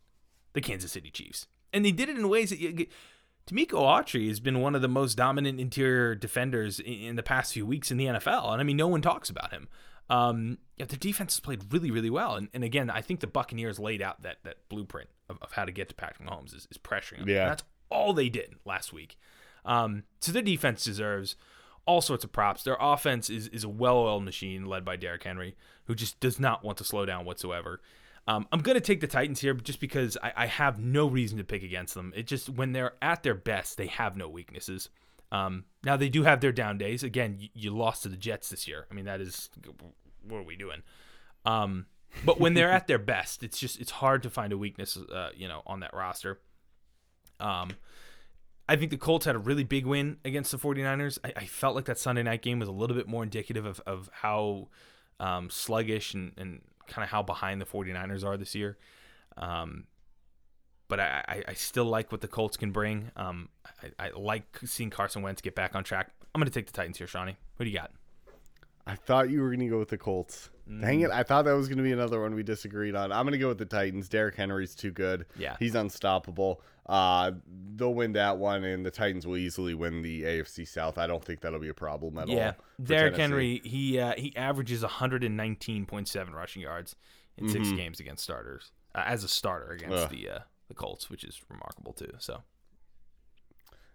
the Kansas City Chiefs, and they did it in ways that you. Denico Autry has been one of the most dominant interior defenders in, in the past few weeks in the NFL, and I mean no one talks about him. Um, yeah, the defense has played really, really well, and, and again, I think the Buccaneers laid out that that blueprint of, of how to get to Patrick Mahomes is, is pressuring him. Yeah. And that's all they did last week. Um, so their defense deserves all sorts of props. Their offense is is a well-oiled machine led by Derrick Henry, who just does not want to slow down whatsoever. Um, I'm going to take the Titans here just because I, I have no reason to pick against them. It just when they're at their best, they have no weaknesses. Um, now they do have their down days. Again, you, you lost to the Jets this year. I mean, that is what are we doing? Um, but when they're at their best, it's just it's hard to find a weakness, uh, you know, on that roster. Um, I think the Colts had a really big win against the 49ers. I, I felt like that Sunday night game was a little bit more indicative of, of how um, sluggish and, and kind of how behind the 49ers are this year. Um, but I, I, still like what the Colts can bring. Um, I, I like seeing Carson Wentz get back on track. I'm going to take the Titans here, Shawnee. Who do you got? I thought you were going to go with the Colts. Dang it. I thought that was going to be another one we disagreed on. I'm going to go with the Titans. Derrick Henry's too good. Yeah. He's unstoppable. Uh, they'll win that one, and the Titans will easily win the AFC South. I don't think that'll be a problem at all. Yeah, Derrick. Henry. He uh, he averages 119.7 rushing yards in six games against starters uh, as a starter against Mm-hmm. Ugh. the uh, the Colts, which is remarkable too. So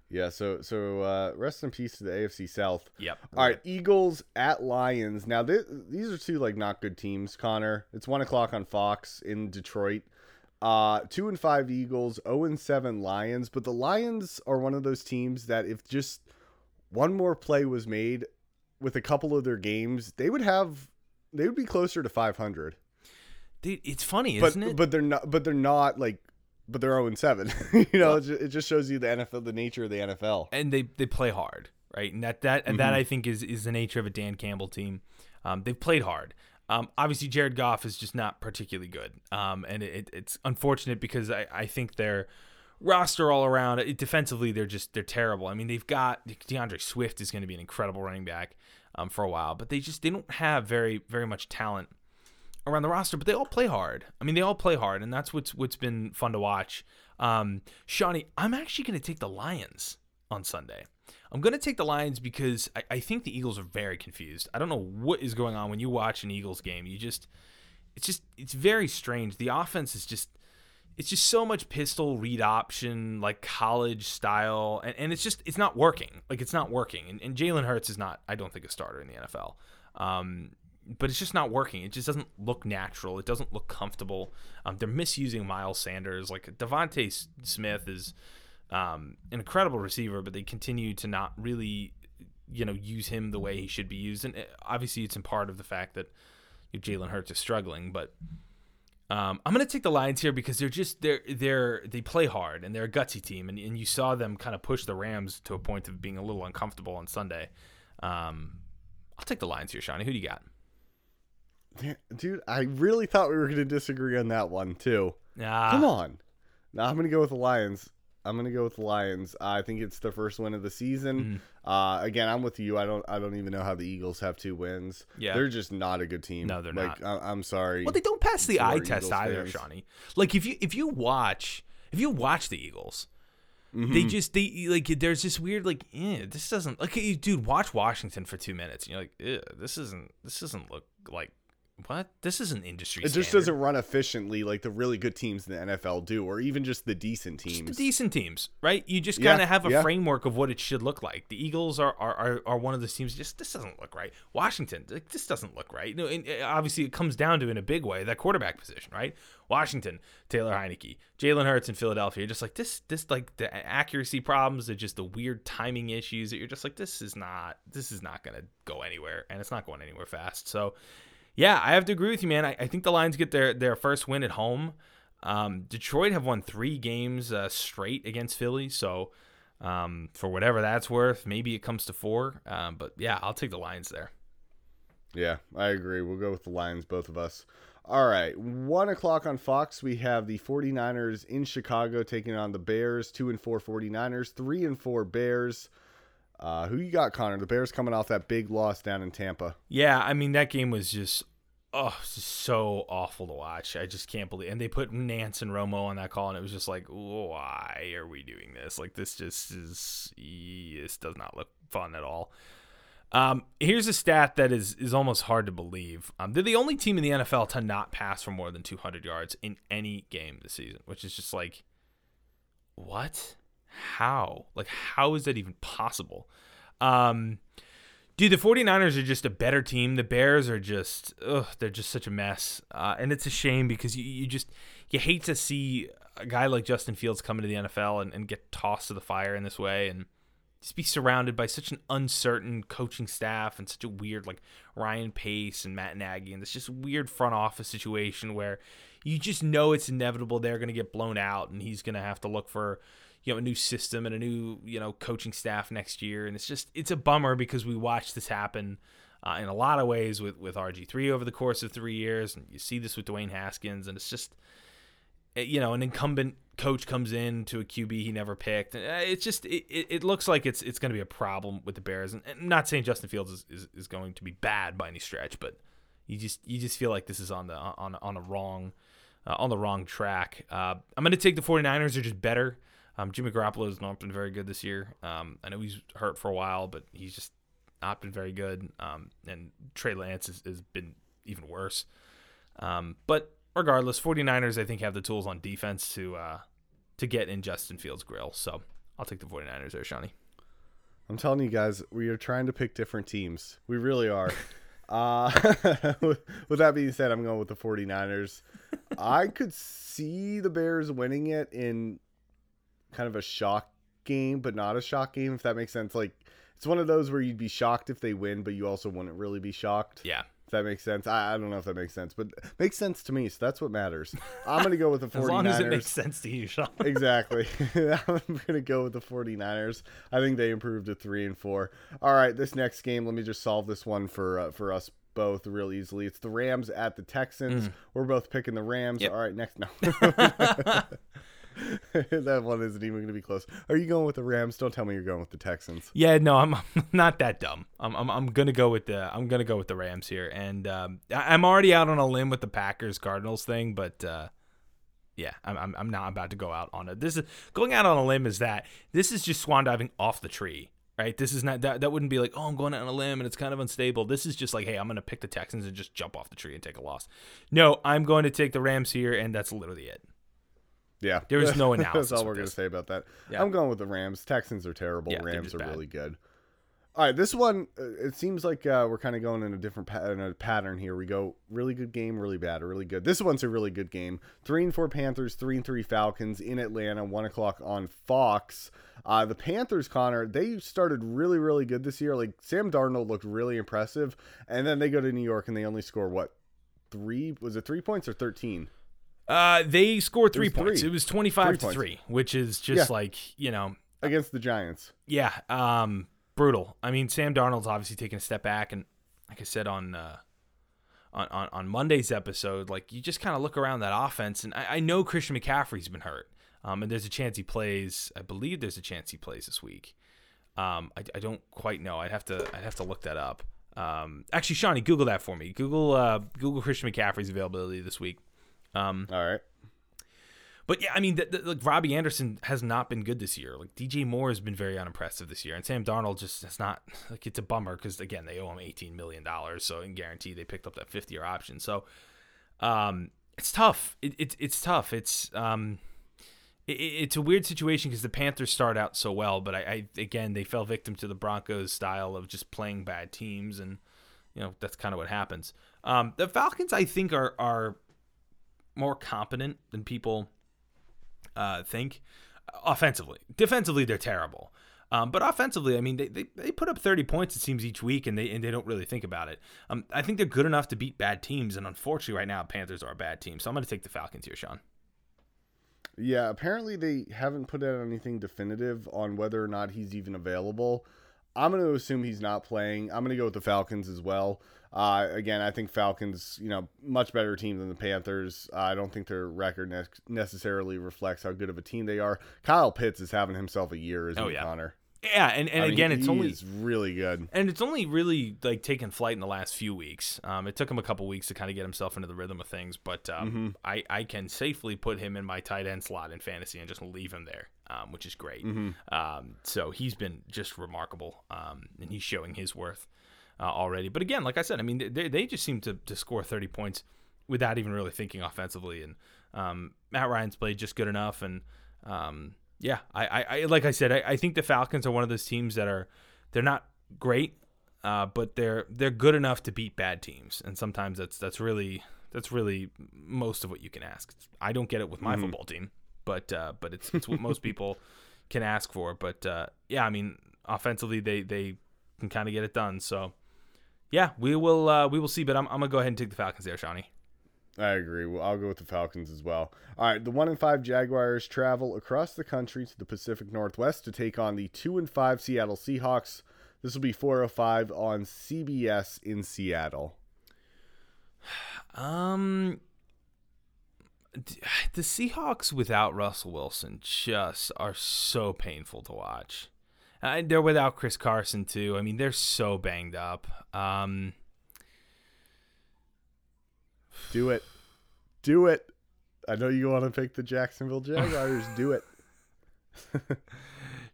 Yeah, so so uh, rest in peace to the AFC South. Yep. All right, Eagles at Lions. Now th- these are two like not good teams. Conor, it's one o'clock on Fox in Detroit. Uh, two and five Eagles, zero and seven Lions. But the Lions are one of those teams that if just one more play was made with a couple of their games, they would have they would be closer to five hundred. Dude, it's funny, But isn't it? but they're not. But they're not like. But they're zero and seven. you know, it it just shows you the NFL, the nature of the NFL. and they they play hard, right? And that that and Mm-hmm. that I think is is the nature of a Dan Campbell team. Um, they've played hard. Um, obviously, Jared Goff is just not particularly good, um, and it, it's unfortunate because I, I think their roster all around it, defensively they're just they're terrible. I mean, they've got D'Andre Swift is going to be an incredible running back um, for a while, but they just they don't have very very much talent around the roster, but they all play hard. I mean, they all play hard, and that's what's what's been fun to watch. Um, Shawnee, I'm actually going to take the Lions on Sunday. I'm going to take the Lions because I, I think the Eagles are very confused. I don't know what is going on when you watch an Eagles game. You just, it's just, it's very strange. The offense is just, it's just so much pistol read option, like college style, and, and it's just, it's not working. Like it's not working. And, and Jalen Hurts is not, I don't think, a starter in the NFL. Um, but it's just not working. It just doesn't look natural. It doesn't look comfortable. Um, they're misusing Miles Sanders. Like DeVonta Smith is um, an incredible receiver, but they continue to not really, you know, use him the way he should be used. And uh, obviously, it's in part of the fact that Jalen Hurts is struggling. But um, I'm going to take the Lions here because they're just they're they're they play hard and they're a gutsy team, and, and you saw them kind of push the Rams to a point of being a little uncomfortable on Sunday. Um, I'll take the Lions here, Shawnee. Who do you got? Yeah, Dude, I really thought we were going to disagree on that one too. Ah, Come on. Now I'm going to go with the Lions. I'm going to go with the Lions. I think it's the first win of the season. Mm-hmm. Uh, again, I'm with you. I don't. I don't even know how the Eagles have two wins. Yeah. they're just not a good team. No, they're like, not. I, I'm sorry. Well, they don't pass the eye test Eagles either, fans. Shawnee. Like if you if you watch if you watch the Eagles, They just they like there's this weird like eh, this doesn't like dude watch Washington for two minutes and you're like this isn't this doesn't look like what this isn't industry. It just standard." doesn't run efficiently like the really good teams in the NFL do, or even just the decent Just teams. the decent teams, right? You just kind of have a yeah. framework of what it should look like. The Eagles are, are are are one of those teams. Just this doesn't look right. Washington, like, this doesn't look right. No, and uh, obviously it comes down to in a big way that quarterback position, right? Washington, Taylor Heinicke, Jalen Hurts in Philadelphia. You're just like this, this like the accuracy problems, the just the weird timing issues that you're just like this is not this is not gonna go anywhere, and it's not going anywhere fast. So. Yeah, I have to agree with you, man. I, I think the Lions get their, their first win at home. Um, Detroit have won three games uh, straight against Philly, so um, for whatever that's worth, maybe it comes to four. Um, but yeah, I'll take the Lions there. Yeah, I agree. We'll go with the Lions, both of us. All right, one o'clock on Fox, we have the 49ers in Chicago taking on the Bears. Two and four 49ers, three and four Bears. Uh, who you got, Conor? The Bears coming off that big loss down in Tampa. Yeah, I mean that game was just oh so awful to watch. I just can't believe. And they put Nance and Romo on that call, and it was just like, why are we doing this? Like this just is this does not look fun at all. Um, here's a stat that is is almost hard to believe. Um, they're the only team in the NFL to not pass for more than 200 yards in any game this season, which is just like, what? How? Like, how is that even possible? Um, dude, the 49ers are just a better team. The Bears are just, ugh, they're just such a mess. Uh, and it's a shame because you, you just, you hate to see a guy like Justin Fields come into the NFL and, and get tossed to the fire in this way and just be surrounded by such an uncertain coaching staff and such a weird, like, Ryan Pace and Matt Nagy and this just weird front office situation where you just know it's inevitable they're going to get blown out and he's going to have to look for you know a new system and a new you know coaching staff next year and it's just it's a bummer because we watched this happen uh, in a lot of ways with with RG3 over the course of 3 years and you see this with Dwayne Haskins and it's just uh, you know an incumbent coach comes in to a QB he never picked uh, it's just it, it looks like it's it's going to be a problem with the Bears and, and I'm not saying Justin Fields is, is, is going to be bad by any stretch but you just you just feel like this is on the on on a wrong uh, on the wrong track. Uh, I'm going to take the 49ers. They're just better. Um, Jimmy Garoppolo has not been very good this year. Um, I know he's hurt for a while, but he's just not been very good. Um, and Trey Lance has, has been even worse. Um, but regardless, 49ers I think have the tools on defense to uh, to get in Justin Fields' grill. So I'll take the 49ers there, Shawnee. I'm telling you guys, we are trying to pick different teams. We really are. uh, with, with that being said, I'm going with the 49ers. I could see the Bears winning it in kind of a shock game, but not a shock game, if that makes sense. Like, it's one of those where you'd be shocked if they win, but you also wouldn't really be shocked. Yeah. If that makes sense. I, I don't know if that makes sense, but makes sense to me, so that's what matters. I'm going to go with the 49ers. As long as it makes sense to you, Shawn. exactly. I'm gonna go with the 49ers. I think they improved to three and four. All right, this next game, let me just solve this one for uh, for us both real easily. It's the Rams at the Texans. We're both picking the Rams. Mm. Yep. All right, next no. that one isn't even gonna be close. Are you going with the Rams? Don't tell me you're going with the Texans. Yeah, no, I'm, not that dumb. I'm, I'm, I'm gonna go with the I'm gonna go with the Rams here, and um, I- I'm already out on a limb with the Packers Cardinals thing, but uh, yeah, I'm, I'm I'm not about to go out on it. This is going out on a limb is that this is just swan diving off the tree, right? This is not that that wouldn't be like oh I'm going out on a limb and it's kind of unstable. This is just like hey I'm gonna pick the Texans and just jump off the tree and take a loss. No, I'm going to take the Rams here, and that's literally it. Yeah, There is no That's all we're gonna this. say about that. Yeah. I'm going with the Rams. Texans are terrible. Yeah, Rams are bad. really good. All right, this one uh, it seems like uh, we're kind of going in a different pa- in a pattern here. We go really good game, really bad, really good. This one's a really good game. Three and four Panthers, three and three Falcons in Atlanta, one o'clock on Fox. Uh, the Panthers, Conor, they started really, really good this year. Like Sam Darnold looked really impressive, and then they go to New York and they only score what three? Was it three points or thirteen? Uh, they scored three was points. three. It was 25 Three to points. three, which is just Yeah. like you know Against the Giants. Yeah, um, brutal. I mean, Sam Darnold's obviously taking a step back, and like I said on uh, on, on on Monday's episode, like you just kind of look around that offense, and I, I know Christian McCaffrey's been hurt, um, and there's a chance he plays. I believe there's a chance he plays this week. Um, I, I don't quite know. I'd have to I'd have to look that up. Um, actually, Shawnee, Google that for me. Google uh, Google Christian McCaffrey's availability this week. Um, All right. But yeah, I mean, the, the, like Robbie Anderson has not been good this year. Like DJ Moore has been very unimpressive this year, and Sam Darnold just has not. Like it's a bummer because again they owe him eighteen million dollars, so in guarantee they picked up that fifty year option. So, um, it's tough. It, it it's tough. It's um, it, it's a weird situation because the Panthers start out so well, but I, I again they fell victim to the Broncos style of just playing bad teams, and you know that's kind of what happens. Um, the Falcons I think are are more competent than people uh, think. Offensively, defensively, they're terrible. Um, but offensively, I mean, they, they, they put up 30 points, it seems, each week, and they and they don't really think about it. Um, I think they're good enough to beat bad teams, and unfortunately, right now, Panthers are a bad team. So I'm going to take the Falcons here, Shawn. Yeah, apparently they haven't put out anything definitive on whether or not he's even available. I'm going to assume he's not playing. I'm going to go with the Falcons as well. Uh, again, I think Falcons, you know, much better team than the Panthers. Uh, I don't think their record ne- necessarily reflects how good of a team they are. Kyle Pitts is having himself a year, isn't Oh, yeah. Conor? Yeah, and, and I again, it's only really good. and it's only really like taken flight in the last few weeks. Um, it took him a couple weeks to kind of get himself into the rhythm of things, but um, Mm-hmm. I I can safely put him in my tight end slot in fantasy and just leave him there, um, which is great. Mm-hmm. Um, so he's been just remarkable, um, and he's showing his worth uh, already. But again, like I said, I mean they they just seem to to score thirty points without even really thinking offensively, and um, Matt Ryan's played just good enough, and um, yeah, I, I, I like I said, I, I think the Falcons are one of those teams that are they're not great, uh, but they're they're good enough to beat bad teams, and sometimes that's that's really that's really most of what you can ask. I don't get it with my football team, but uh, but it's it's what most people can ask for. But uh, yeah, I mean, offensively they they can kind of get it done. So yeah, we will uh, we will see. But I'm, I'm gonna go ahead and take the Falcons there, Shawnee. I agree. Well, I'll go with the Falcons as well. All right, the one and five Jaguars travel across the country to the Pacific Northwest to take on the two and five Seattle Seahawks. This will be four or five on CBS in Seattle. Um, the Seahawks without Russell Wilson just are so painful to watch. Uh, they're without Chris Carson too. I mean, they're so banged up. Um, Do it. Do it. I know you want to pick the Jacksonville Jaguars. Do it.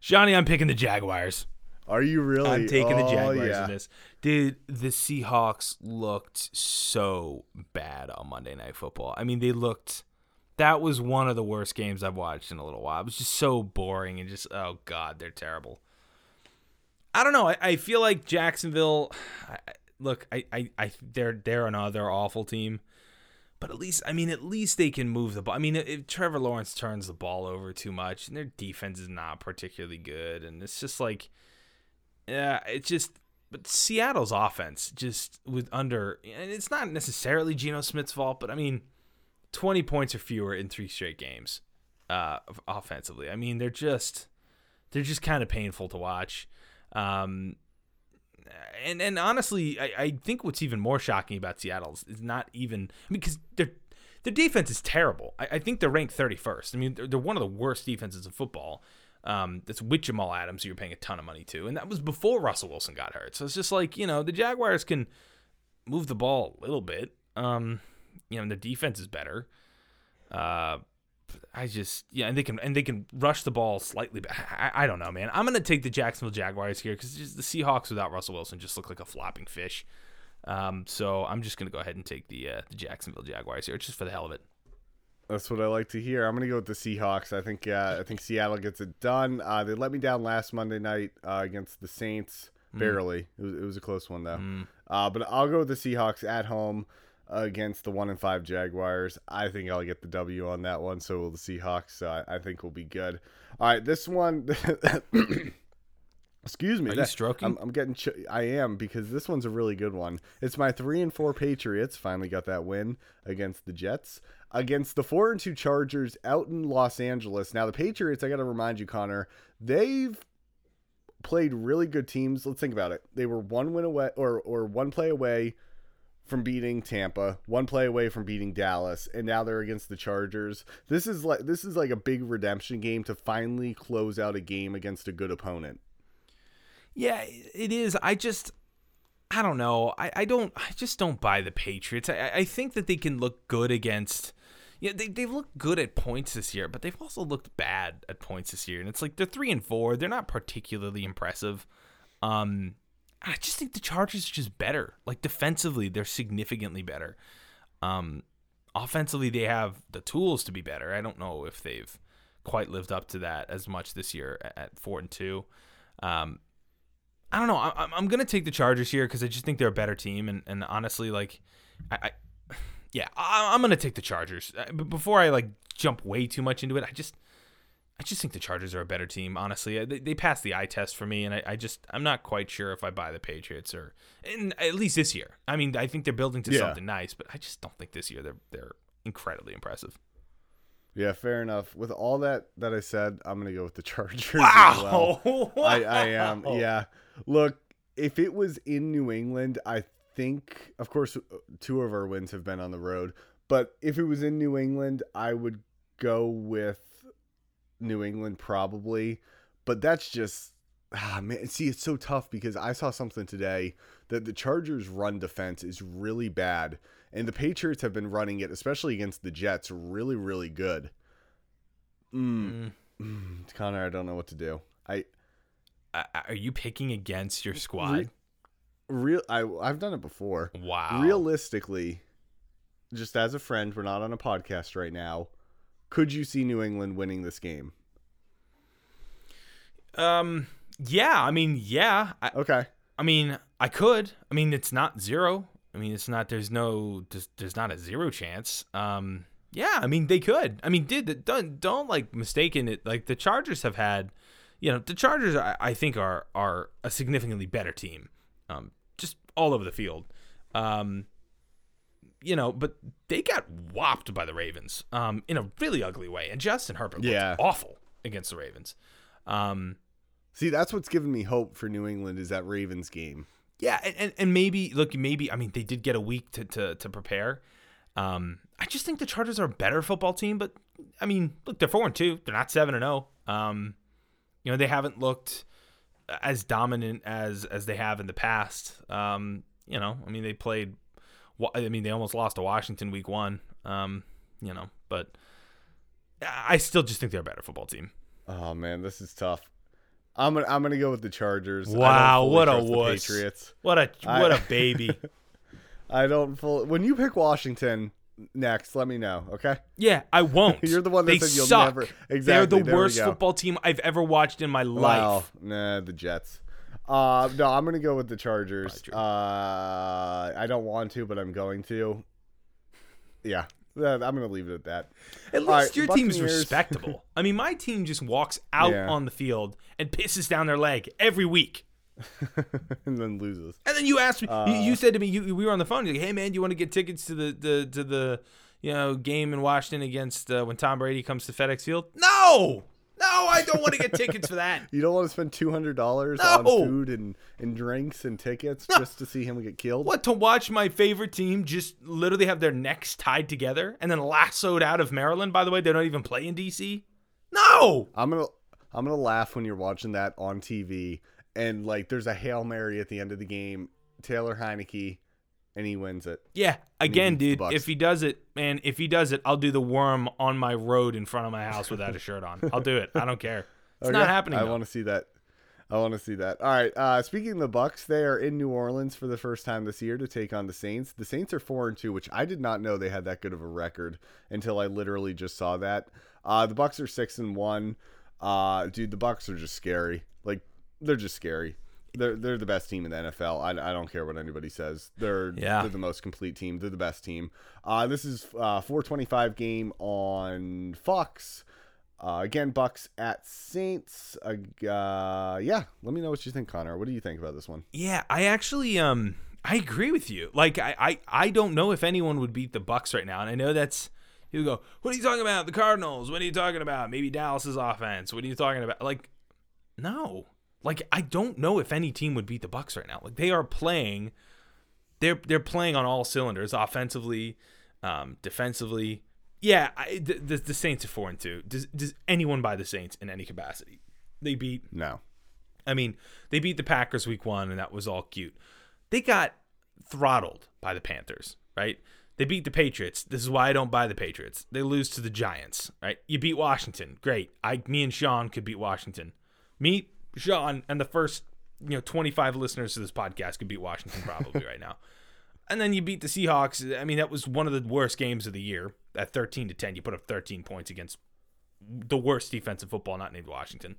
Johnny, I'm picking the Jaguars. Are you really? I'm taking the Oh, Jaguars yeah. in this. Dude, the Seahawks looked so bad on Monday Night Football. I mean, they looked. That was one of the worst games I've watched in a little while. It was just so boring and just oh god, they're terrible. I don't know. I, I feel like Jacksonville. I, look, I, I, I, they're they're another awful team, but at least I mean, at least they can move the ball. I mean, if Trevor Lawrence turns the ball over too much, and their defense is not particularly good, and it's just like, yeah, it's just. But Seattle's offense just with under, and it's not necessarily Geno Smith's fault, but I mean, twenty points or fewer in three straight games, uh, offensively. I mean, they're just, they're just kind of painful to watch. Um, and and honestly, I, I think what's even more shocking about Seattle is, not even because their their defense is terrible. I, I think they're ranked thirty first. I mean they're, they're one of the worst defenses in football. Um, that's with Jamal Adams, who you're paying a ton of money to, and that was before Russell Wilson got hurt. So it's just like you know the Jaguars can move the ball a little bit. Um, you know, their defense is better. Uh, I just yeah, and they can and they can rush the ball slightly. But I, I don't know, man. I'm gonna take the Jacksonville Jaguars here because the Seahawks without Russell Wilson just look like a flopping fish. Um, so I'm just gonna go ahead and take the uh, the Jacksonville Jaguars here, just for the hell of it. That's what I like to hear. I'm gonna go with the Seahawks. I think uh, I think Seattle gets it done. Uh, they let me down last Monday night uh, against the Saints. Barely. It was, it was a close one though. Uh, but I'll go with the Seahawks at home against the one and five Jaguars. I think I'll get the W on that one. So will the Seahawks. So I, I think we'll be good. All right, this one. Excuse me. Are you stroking? I'm, I'm getting. Ch- I am because this one's a really good one. It's my three and four Patriots finally got that win against the Jets against the four and two Chargers out in Los Angeles. Now the Patriots, I got to remind you, Conor, they've played really good teams. Let's think about it. They were one win away or or one play away from beating Tampa, one play away from beating Dallas, and now they're against the Chargers. This is like this is like a big redemption game to finally close out a game against a good opponent. Yeah, it is. I just, I don't know. I, I don't. I just don't buy the Patriots. I, I think that they can look good against, yeah, they they've looked good at points this year, but they've also looked bad at points this year. And it's like they're three and four. They're not particularly impressive. Um, I just think the Chargers are just better. Like defensively, they're significantly better. Um, offensively, they have the tools to be better. I don't know if they've quite lived up to that as much this year at- four and two. Um, I don't know. I, I'm I'm gonna take the Chargers here because I just think they're a better team, and, and honestly, like, I, I yeah, I, I'm gonna take the Chargers. But before I like jump way too much into it, I just I just think the Chargers are a better team. Honestly, Uh, they, they passed the eye test for me, and I, I just I'm not quite sure if I buy the Patriots or at least this year. I mean, I think they're building to Yeah. something nice, but I just don't think this year they're they're incredibly impressive. Yeah, fair enough. With all that that I said, I'm gonna go with the Chargers. as well. I, I am. Yeah. Look, if it was in New England, I think, of course, two of our wins have been on the road. But if it was in New England, I would go with New England probably. But that's just. Ah, man, see, it's so tough because I saw something today that the Chargers' run defense is really bad, and the Patriots have been running it, especially against the Jets, really, really good. Mm. Mm, Conor, I don't know what to do. I are you picking against your squad? Re- real I I've done it before. wow. Realistically, just as a friend, we're not on a podcast right now. Could you see New England winning this game? Um. Yeah. I mean. Yeah. I, Okay. I mean. I could. I mean. It's not zero. I mean. It's not. There's no. There's, there's not a zero chance. Um. Yeah. I mean. They could. I mean. Dude. Don't don't like mistaken it. Like the Chargers have had. You know. The Chargers. I, I think are are a significantly better team. Um. Just all over the field. Um. You know, but they got whopped by the Ravens. Um. In a really ugly way. And Justin Herbert looked Yeah. awful against the Ravens. Um. See, that's what's given me hope for New England is that Ravens game. Yeah, and, and, and maybe look, maybe I mean they did get a week to to, to prepare. Um, I just think the Chargers are a better football team, but I mean, look, they're four and two. They're not seven and zero. Um, you know, they haven't looked as dominant as as they have in the past. Um, you know, I mean, they played. I mean, they almost lost to Washington week one. Um, you know, but I still just think they're a better football team. Oh man, this is tough. I'm gonna I'm gonna go with the Chargers. Wow, what a wuss! Patriots. What a what a baby! I don't full. When you pick Washington next, let me know. Okay. Yeah, I won't. You're the one that they said you'll suck. never- They're the worst football team I've ever watched in my Wow. life. Nah, the Jets. Uh, no, I'm gonna go with the Chargers. Uh, I don't want to, but I'm going to. Yeah, I'm gonna leave it at that. At least right, your team's Buccaneers. respectable. I mean, my team just walks out Yeah. on the field and pisses down their leg every week. and then loses. And then you asked me, you, Uh. you said to me, you, we were on the phone. You're like, "Hey man, do you want to get tickets to the, the to the you know game in Washington against uh, when Tom Brady comes to FedEx Field?" No, I don't want to get tickets for that. You don't want to spend two hundred dollars No. on food and, and drinks and tickets just to see him get killed. What to watch my favorite team just literally have their necks tied together and then lassoed out of Maryland? By the way, they don't even play in DC. No, I'm gonna I'm gonna laugh when you're watching that on TV and like there's a hail mary at the end of the game. Taylor Heinicke, and he wins it. Yeah, again, dude. If he does it, man, if he does it, I'll do the worm on my road in front of my house without a shirt on. I'll do it. I don't care. It's not happening. I want to see that. I want to see that. All right. Uh, speaking of the Bucs, they are in New Orleans for the first time this year to take on the Saints. The Saints are four and two, which I did not know they had that good of a record until I literally just saw that. Uh, the Bucs are six and one. Uh, dude, the Bucs are just scary. Like they're just scary. They're they're the best team in the NFL. I, I don't care what anybody says. They're Yeah. they're the most complete team. They're the best team. Uh, this is uh 425 game on Fox. Uh, again, Bucs at Saints. Uh, uh, yeah, let me know what you think, Conor. What do you think about this one? Yeah, I actually um I agree with you. Like I, I I don't know if anyone would beat the Bucs right now, and I know that's people go, What are you talking about? The Cardinals, what are you talking about? Maybe Dallas's offense. What are you talking about? Like, no. Like I don't know if any team would beat the Bucs right now. Like they are playing they're they're playing on all cylinders, offensively, um, defensively. Yeah, I, the, the the Saints are four and two. Does does anyone buy the Saints in any capacity? They beat No. I mean, they beat the Packers week one, and that was all cute. They got throttled by the Panthers, right? They beat the Patriots. This is why I don't buy the Patriots. They lose to the Giants, right? You beat Washington. Great. I me and Shawn could beat Washington. Me, Shawn, and the first, you know, 25 listeners to this podcast could beat Washington probably right now. And then you beat the Seahawks. I mean, that was one of the worst games of the year. At 13 to 10, you put up 13 points against the worst defensive football not named Washington.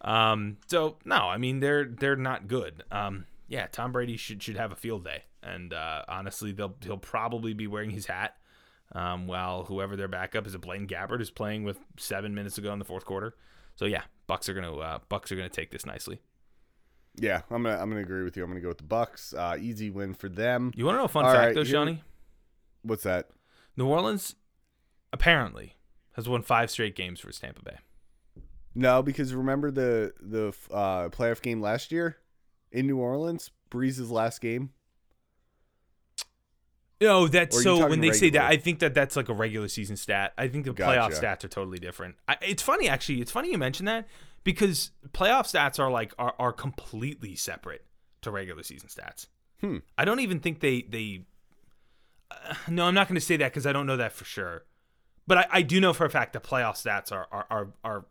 Um, so no, I mean they're they're not good. Um, yeah, Tom Brady should should have a field day, and uh, honestly, they'll he'll probably be wearing his hat. Um, while whoever their backup is, a Blaine Gabbert is playing with seven minutes ago in the fourth quarter. So yeah, Bucs are gonna uh, Bucs are gonna take this nicely. Yeah, I'm gonna I'm gonna agree with you. I'm gonna go with the Bucs. Uh, easy win for them. You want to know a fun All fact right, though, Shawnee? What's that? New Orleans apparently has won five straight games versus Tampa Bay. No, because remember the the uh, playoff game last year in New Orleans, Brees's last game. No, that's are you so when they say that. I think that that's like a regular season stat. I think the playoff stats are totally different. I, it's funny actually. It's funny you mention that because playoff stats are like are, are completely separate to regular season stats. Hmm. I don't even think they they. Uh, no, I'm not going to say that because I don't know that for sure. But I, I do know for a fact that playoff stats are are are, are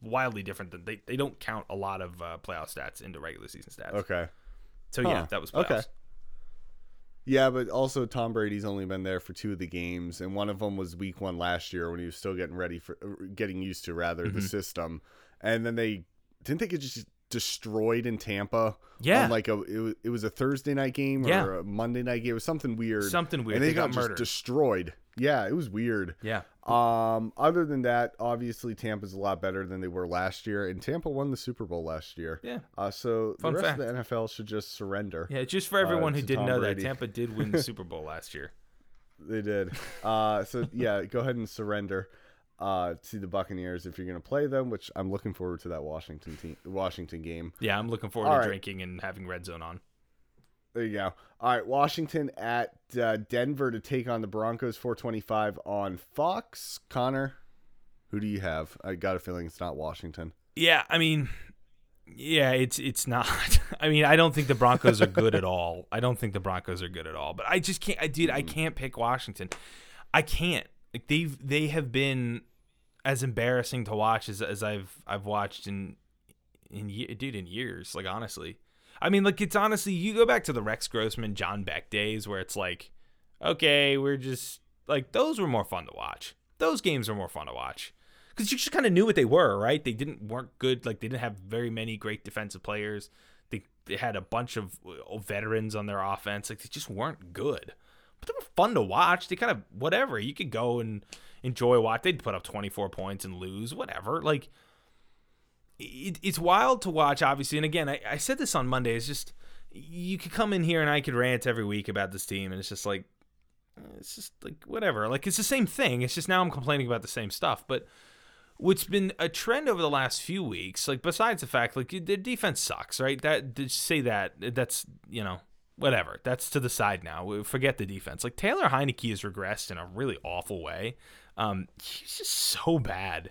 wildly different than they, they don't count a lot of uh, playoff stats into regular season stats. Okay. So yeah, that was playoffs. Okay. Yeah, but also Tom Brady's only been there for two of the games, and one of them was Week One last year when he was still getting ready for, uh, getting used to rather Mm-hmm. the system, and then they didn't they just destroyed in Tampa. Yeah. like a it was, it was a Thursday night game Yeah. or a Monday night game. It was something weird. Something weird. And they, They got got, murdered. destroyed. Yeah, it was weird. Yeah. Um, other than that, obviously Tampa's a lot better than they were last year, and Tampa won the Super Bowl last year. Yeah. Uh, so Fun the rest fact. of the NFL should just surrender. Yeah, just for everyone Uh, who didn't Tom know Brady. that, Tampa did win the Super Bowl last year. They did. Uh, so yeah, go ahead and surrender uh, to the Buccaneers if you're going to play them. Which I'm looking forward to that Washington team, Washington game. Yeah, I'm looking forward All to right. drinking and having red zone on. There you go. All right, Washington at uh, Denver to take on the Broncos. 425 on Fox. Conor, who do you have? I got a feeling it's not Washington. Yeah, I mean, yeah, it's it's not. I mean, I don't think the Broncos are good at all. I don't think the Broncos are good at all. But I just can't. I did. I can't pick Washington. I can't. Like they've they have been as embarrassing to watch as, as I've I've watched in in dude in years. Like honestly, I mean, like it's honestly you go back to the Rex Grossman, John Beck days where it's like, okay, we're just like those were more fun to watch. Those games were more fun to watch because you just kind of knew what they were, right? They didn't weren't good. Like they didn't have very many great defensive players. They they had a bunch of uh, veterans on their offense. Like they just weren't good, but they were fun to watch. They kind of whatever you could go and enjoy watch. They'd put up twenty four points and lose, whatever. Like it, it's wild to watch, obviously. And again, I, I said this on Monday. It's just you could come in here and I could rant every week about this team, and it's just like it's just like whatever. Like it's the same thing. It's just now I'm complaining about the same stuff. But what's been a trend over the last few weeks, like besides the fact like their defense sucks, right? That to say that that's you know whatever. That's to the side now. We- Forget the defense. Like Taylor Heinicke has regressed in a really awful way. Um, he's just so bad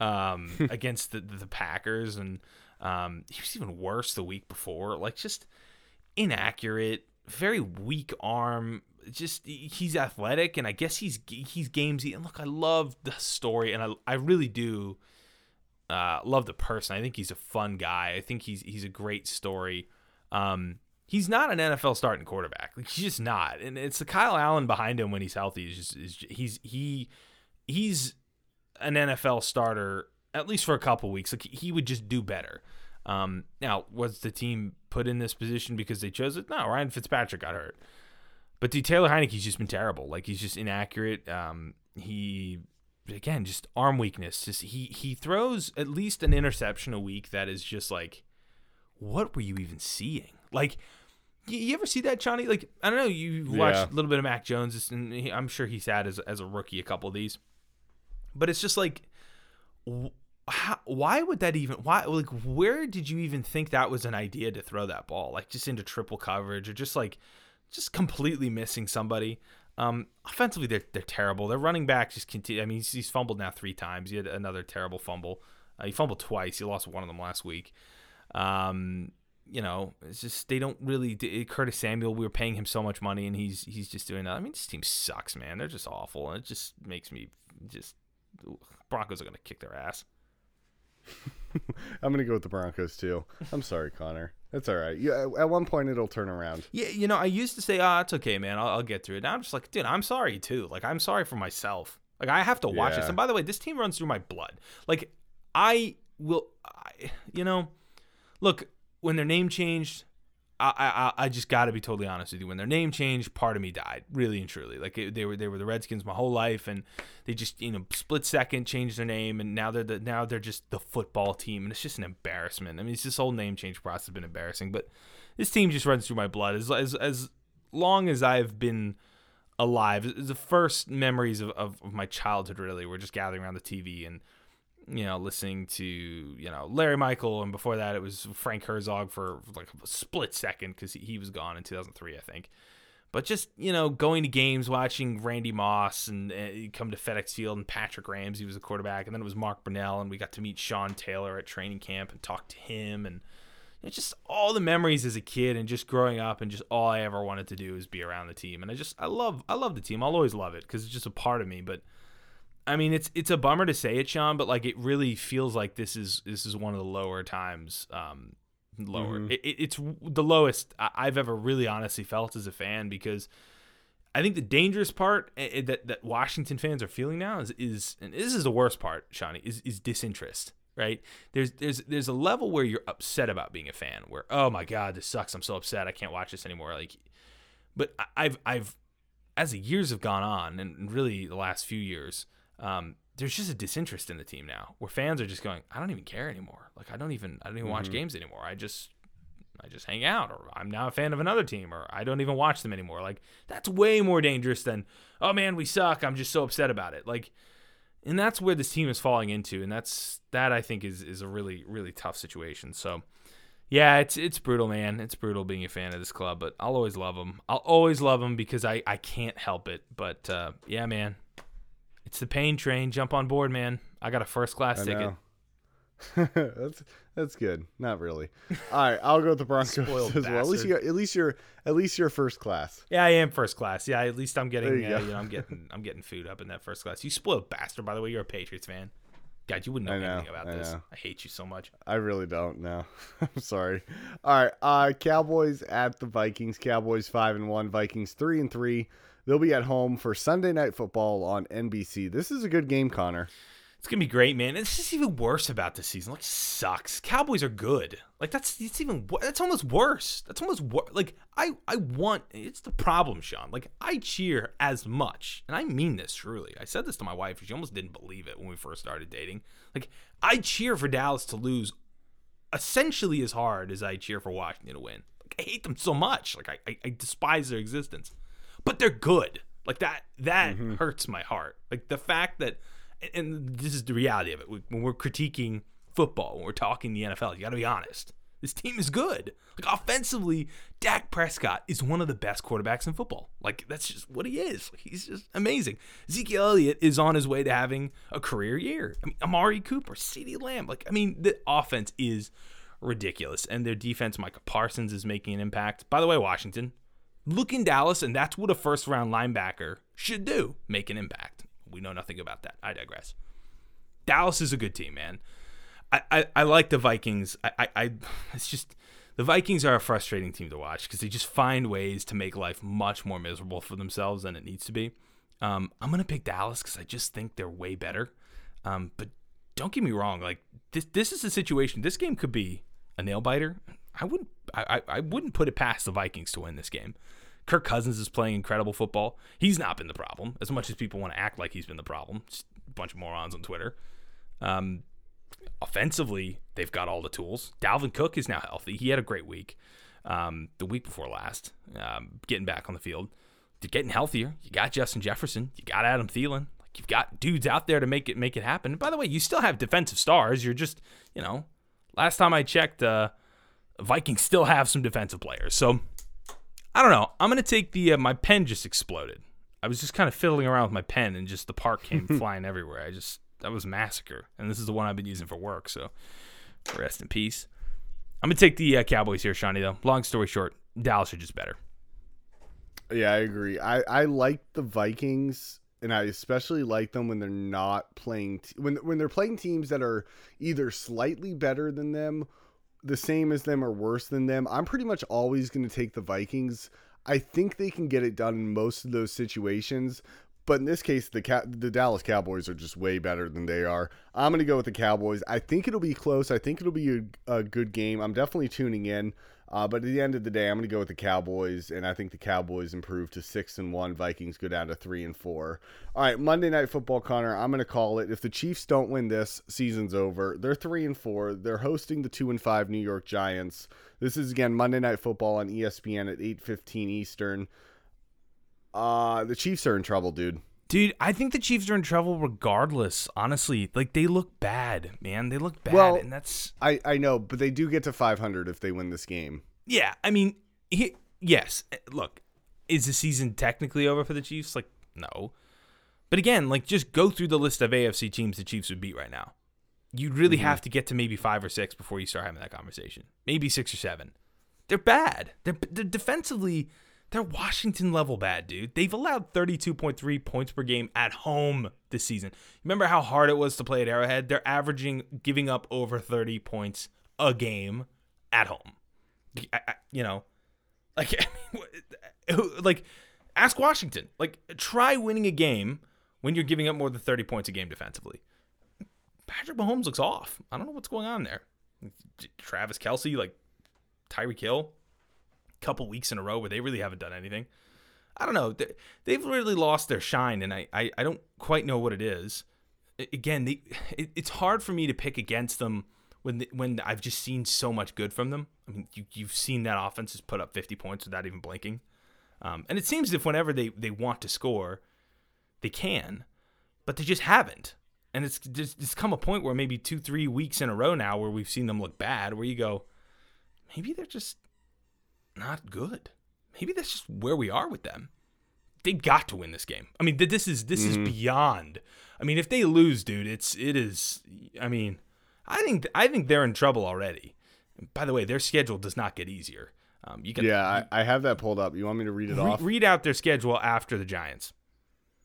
um, against the the Packers, and um, he was even worse the week before. Like just inaccurate, very weak arm. Just he's athletic, and I guess he's he's gamesy. And look, I love the story, and I I really do uh, love the person. I think he's a fun guy. I think he's he's a great story. Um, he's not an NFL starting quarterback. Like he's just not, and it's the Kyle Allen behind him when he's healthy. Just he's he he's an NFL starter at least for a couple weeks. Like he would just do better. Um, now, was the team put in this position because they chose it? No, Ryan Fitzpatrick got hurt. But dude, Taylor Heinicke's just been terrible. Like he's just inaccurate. Um, he again just arm weakness. Just he he throws at least an interception a week that is just like, what were you even seeing? Like, you, you ever see that, Johnny? Like I don't know. You watched Yeah. a little bit of Mac Jones, and he, I'm sure he's had as as a rookie a couple of these. But it's just like, wh- how, why would that even? Why like where did you even think that was an idea to throw that ball? Like just into triple coverage or just like just completely missing somebody. Um, offensively, they're they're terrible. Their running back just continue. I mean, he's, he's fumbled now three times. He had another terrible fumble. Uh, he fumbled twice. He lost one of them last week. Um, you know, it's just they don't really. Curtis Samuel, we were paying him so much money, and he's he's just doing that. I mean, this team sucks, man. They're just awful, and it just makes me just. Broncos are gonna kick their ass. I'm gonna go with the Broncos too. I'm sorry, Conor. That's all right. Yeah, at one point it'll turn around. Yeah, you know, I used to say, "Ah, oh, it's okay, man. I'll, I'll, get through it." Now I'm just like, dude, I'm sorry too. Like, I'm sorry for myself. Like, I have to watch yeah. this. And by the way, this team runs through my blood. Like, I will, I, you know, look when their name changed. I, I, I just got to be totally honest with you. When their name changed, part of me died, really and truly. Like it, they were, they were the Redskins my whole life, and they just, you know, split second changed their name, and now they're the, now they're just the football team, and it's just an embarrassment. I mean, it's this whole name change process has been embarrassing, but this team just runs through my blood. As as as long as I've been alive, the first memories of, of, of my childhood really were just gathering around the TV and you know, listening to, you know, Larry Michael. And before that, it was Frank Herzog for like a split second because he was gone in 2003, I think. But just, you know, going to games, watching Randy Moss and uh, come to FedEx Field and Patrick Ramsey he was a quarterback. And then it was Mark Brunell. And we got to meet Sean Taylor at training camp and talk to him. And it's just all the memories as a kid and just growing up and just all I ever wanted to do is be around the team. And I just, I love, I love the team. I'll always love it because it's just a part of me. But, I mean, it's it's a bummer to say it, Shawn, but like it really feels like this is this is one of the lower times. Um, lower. Mm-hmm. It, it's the lowest I've ever really honestly felt as a fan because I think the dangerous part eh, eh, that that Washington fans are feeling now is is and this is the worst part, Shawnee, is is disinterest. Right? There's there's there's a level where you're upset about being a fan, where oh my god, this sucks. I'm so upset. I can't watch this anymore. Like, but I've I've as the years have gone on, and really the last few years um, there's just a disinterest in the team now where fans are just going, I don't even care anymore. Like I don't even I don't even mm-hmm. watch games anymore. I just I just hang out or I'm now a fan of another team or I don't even watch them anymore. Like that's way more dangerous than, oh man, we suck. I'm just so upset about it. Like and that's where this team is falling into and that's that I think is is a really really tough situation. So yeah, it's it's brutal, man. It's brutal being a fan of this club, but I'll always love them. I'll always love them because I I can't help it. But uh, yeah, man, it's the pain train. Jump on board, man. I got a first class ticket. that's that's good. Not really. All right, I'll go with the Broncos Spoiled as well. At least you got, at least you're at least you're first class. Yeah, I am first class. Yeah, at least I'm getting you, uh, you know I'm getting I'm getting food up in that first class. You spoiled bastard. By the way, you're a Patriots fan. God, you wouldn't know, know anything about I this. Know. I hate you so much. I really don't know. I'm sorry. All right, uh, Cowboys at the Vikings. Cowboys five and one. Vikings three and three. They'll be at home for Sunday Night Football on NBC. This is a good game, Conor. It's gonna be great, man. It's just even worse about this season. Like, sucks. Cowboys are good. Like that's it's even that's almost worse. That's almost worse. Like I I want. It's the problem, Shawn. Like I cheer as much, and I mean this truly. I said this to my wife. She almost didn't believe it when we first started dating. Like I cheer for Dallas to lose, essentially as hard as I cheer for Washington to win. Like I hate them so much. Like I I, I despise their existence but they're good. Like that that mm-hmm. hurts my heart. Like the fact that and this is the reality of it. When we're critiquing football, when we're talking the NFL, you got to be honest. This team is good. Like offensively, Dak Prescott is one of the best quarterbacks in football. Like that's just what he is. He's just amazing. Ezekiel Elliott is on his way to having a career year. I mean, Amari Cooper, CeeDee Lamb. Like I mean, the offense is ridiculous, and their defense, Micah Parsons, is making an impact. By the way, Washington, look in Dallas, and that's what a first round linebacker should do make an impact. We know nothing about that. I digress. Dallas is a good team, man. I, I, I like the Vikings. I, I, I, it's just the Vikings are a frustrating team to watch because they just find ways to make life much more miserable for themselves than it needs to be. Um, I'm gonna pick Dallas because I just think they're way better. Um, but don't get me wrong, like this this is a situation. This game could be a nail biter. I wouldn't I, I wouldn't put it past the Vikings to win this game. Kirk Cousins is playing incredible football. He's not been the problem as much as people want to act like he's been the problem. Just a bunch of morons on Twitter. Um, offensively, they've got all the tools. Dalvin Cook is now healthy. He had a great week. Um, the week before last, um, getting back on the field, getting healthier. You got Justin Jefferson. You got Adam Thielen. Like you've got dudes out there to make it make it happen. And by the way, you still have defensive stars. You're just, you know, last time I checked, uh, Vikings still have some defensive players. So I don't know. I'm gonna take the uh, my pen just exploded. I was just kind of fiddling around with my pen and just the part came flying everywhere. I just that was massacre, and this is the one I've been using for work. So rest in peace. I'm gonna take the uh, Cowboys here, Shawnee. Though, long story short, Dallas are just better. Yeah, I agree. I I like the Vikings, and I especially like them when they're not playing t- when when they're playing teams that are either slightly better than them, the same as them, or worse than them. I'm pretty much always going to take the Vikings. I think they can get it done in most of those situations, but in this case, the the Dallas Cowboys are just way better than they are. I'm going to go with the Cowboys. I think it'll be close. I think it'll be a, a good game. I'm definitely tuning in. Uh, but at the end of the day, I'm going to go with the Cowboys, and I think the Cowboys improve to six and one. Vikings go down to three and four. All right, Monday Night Football, Conor. I'm going to call it. If the Chiefs don't win this, season's over. They're three and four. They're hosting the two and five New York Giants. This is again Monday Night Football on ESPN at 8:15 Eastern. Uh, the Chiefs are in trouble, dude. Dude, I think the Chiefs are in trouble regardless. Honestly, like they look bad, man. They look bad, Well- and that's I I know, but they do get to 500 if they win this game. yeah. I mean, he, yes. Eh, look, is the season technically over for the Chiefs? Like, no. But again, like just go through the list of AFC teams the Chiefs would beat right now. You'd really mm-hmm. have to get to maybe five or six before you start having that conversation. Maybe six or seven. They're bad. They're, they're defensively, they're Washington level bad, dude. They've allowed 32.3 points per game at home this season. Remember how hard it was to play at Arrowhead? They're averaging giving up over 30 points a game at home. I, I, you know, like, I mean, like, ask Washington. Like, try winning a game when you're giving up more than 30 points a game defensively. Patrick Mahomes looks off. I don't know what's going on there. Travis Kelce, like Tyreek Hill, couple weeks in a row where they really haven't done anything. I don't know. They- They've really lost their shine, and I, I, I don't quite know what it is. Again, they, it, it's hard for me to pick against them when the, when I've just seen so much good from them. I mean, you, you've seen that offense has put up 50 points without even blinking. Um, and it seems as if whenever they, they want to score, they can, but they just haven't. And it's just it's come a point where maybe two, three weeks in a row now where we've seen them look bad, where you go, maybe they're just not good. Maybe that's just where we are with them. They've got to win this game. I mean, th- this is this is beyond. I mean, if they lose, dude, it's it is. I mean, I think I think they're in trouble already. By the way, their schedule does not get easier. Um, you can Yeah, I, I have that pulled up. You want me to read it re- off? read out their schedule after the Giants.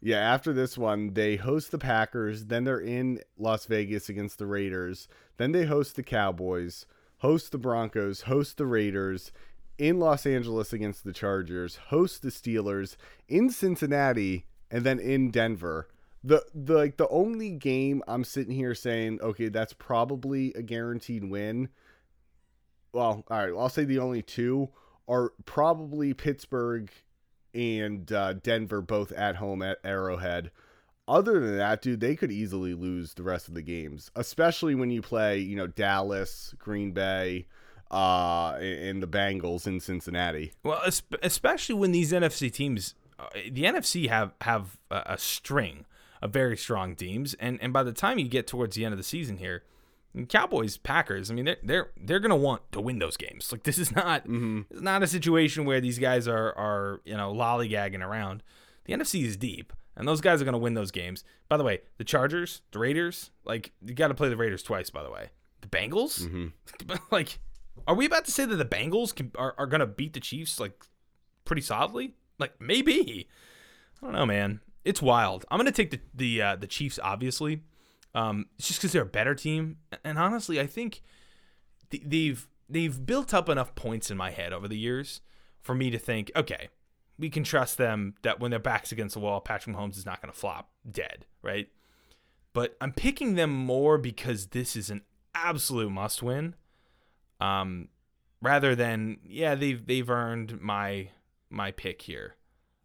Yeah, after this one, they host the Packers, then they're in Las Vegas against the Raiders, then they host the Cowboys, host the Broncos, host the Raiders, in Los Angeles against the Chargers, host the Steelers, in Cincinnati, and then in Denver. The the like the only game I'm sitting here saying, okay, that's probably a guaranteed win. Well, all right, I'll say the only two are probably Pittsburgh and uh, Denver both at home at Arrowhead. Other than that, dude, they could easily lose the rest of the games, especially when you play, you know, Dallas, Green Bay, uh, and the Bengals in Cincinnati. Well, especially when these NFC teams, uh, the NFC have have a, string of very strong teams, and and by the time you get towards the end of the season here, Cowboys, Packers, I mean they're they're they're gonna want to win those games. Like this is not it's not a situation where these guys are are you know lollygagging around. The NFC is deep, and those guys are gonna win those games. By the way, the Chargers, the Raiders, like you got to play the Raiders twice. By the way, the Bengals, like, are we about to say that the Bengals can, are are gonna beat the Chiefs like pretty solidly? Like maybe. I don't know, man. It's wild. I'm gonna take the the uh, the Chiefs, obviously. Um, it's just because they're a better team, and honestly, I think th- they've they've built up enough points in my head over the years for me to think, okay, we can trust them that when their backs against the wall, Patrick Mahomes is not gonna flop dead, right? But I'm picking them more because this is an absolute must win. Um, rather than yeah, they've they've earned my my pick here.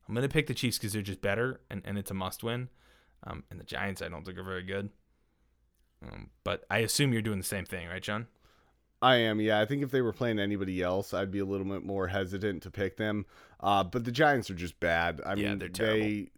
I'm gonna pick the Chiefs because they're just better and, and it's a must win. Um, and the Giants I don't think are very good. Um, but I assume you're doing the same thing, right, John? I am, yeah. I think if they were playing anybody else, I'd be a little bit more hesitant to pick them. Uh, but the Giants are just bad. I Yeah, mean, they're terrible. they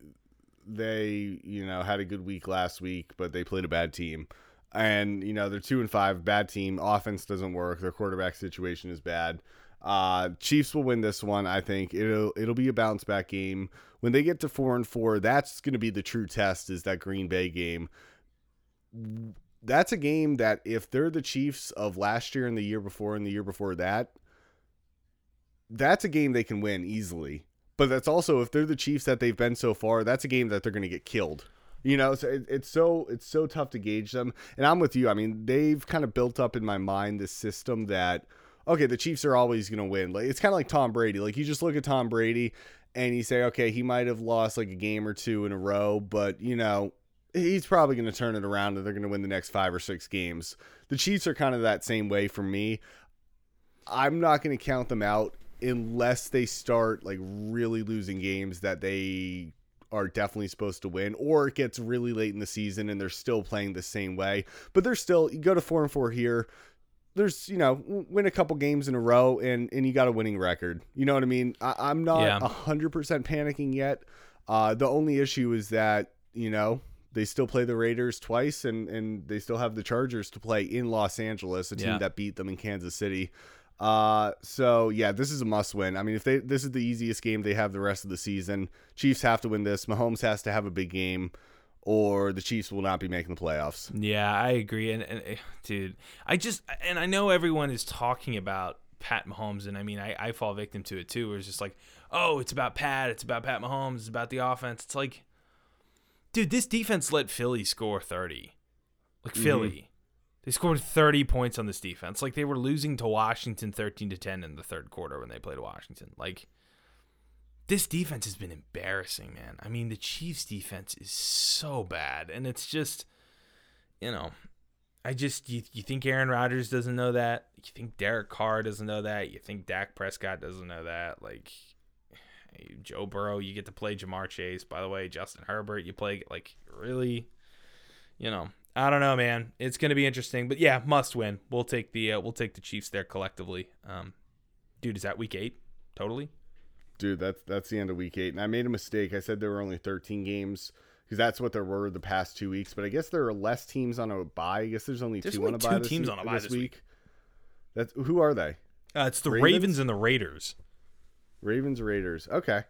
they you know had a good week last week, but they played a bad team. And you know they're two and five, bad team. Offense doesn't work. Their quarterback situation is bad. Uh, Chiefs will win this one. I think it'll it'll be a bounce back game. When they get to four and four, that's going to be the true test. Is that Green Bay game? that's a game that if they're the Chiefs of last year and the year before and the year before that, that's a game they can win easily. But that's also if they're the Chiefs that they've been so far, that's a game that they're going to get killed. You know, so it, it's so it's so tough to gauge them. And I'm with you. I mean, they've kind of built up in my mind this system that okay, the Chiefs are always going to win. Like it's kind of like Tom Brady. Like you just look at Tom Brady and you say, okay, he might have lost like a game or two in a row, but you know, he's probably going to turn it around and they're going to win the next 5 or 6 games. The Chiefs are kind of that same way for me. I'm not going to count them out unless they start like really losing games that they are definitely supposed to win, or it gets really late in the season and they're still playing the same way. But they're still you go to four and four here. There's you know win a couple games in a row and and you got a winning record. You know what I mean? I, am not Yeah. a hundred percent panicking yet. Uh, the only issue is that you know they still play the Raiders twice and and they still have the Chargers to play in Los Angeles, a team Yeah. that beat them in Kansas City. Uh, so yeah, this is a must win. I mean, if they this is the easiest game they have the rest of the season, Chiefs have to win this. Mahomes has to have a big game, or the Chiefs will not be making the playoffs. Yeah, I agree. And, and eh, dude, I just and I know everyone is talking about Pat Mahomes, and I mean, I, I fall victim to it too. Where it's just like, oh, it's about Pat, it's about Pat Mahomes, it's about the offense. It's like, dude, this defense let Philly score thirty, like Philly. They scored 30 points on this defense. Like they were losing to Washington 13 to 10 in the third quarter when they played Washington. Like this defense has been embarrassing, man. I mean, the Chiefs defense is so bad and it's just you know, I just you, you think Aaron Rodgers doesn't know that? You think Derek Carr doesn't know that? You think Dak Prescott doesn't know that? Like Joe Burrow, you get to play Ja'Marr Chase. By the way, Justin Herbert, you play like really, you know. I don't know, man. It's going to be interesting, but yeah, must win. We'll take the uh, we'll take the Chiefs there collectively. Um, dude, is that week eight? Totally. Dude, that's that's the end of week eight, and I made a mistake. I said there were only 13 games because that's what there were the past two weeks. But I guess there are less teams on a buy. I guess there's only There's two only on a bye. two this teams week- on a buy this week. That's who are they? Uh, it's the Ravens? Ravens? and the Raiders. Ravens, Raiders. Okay,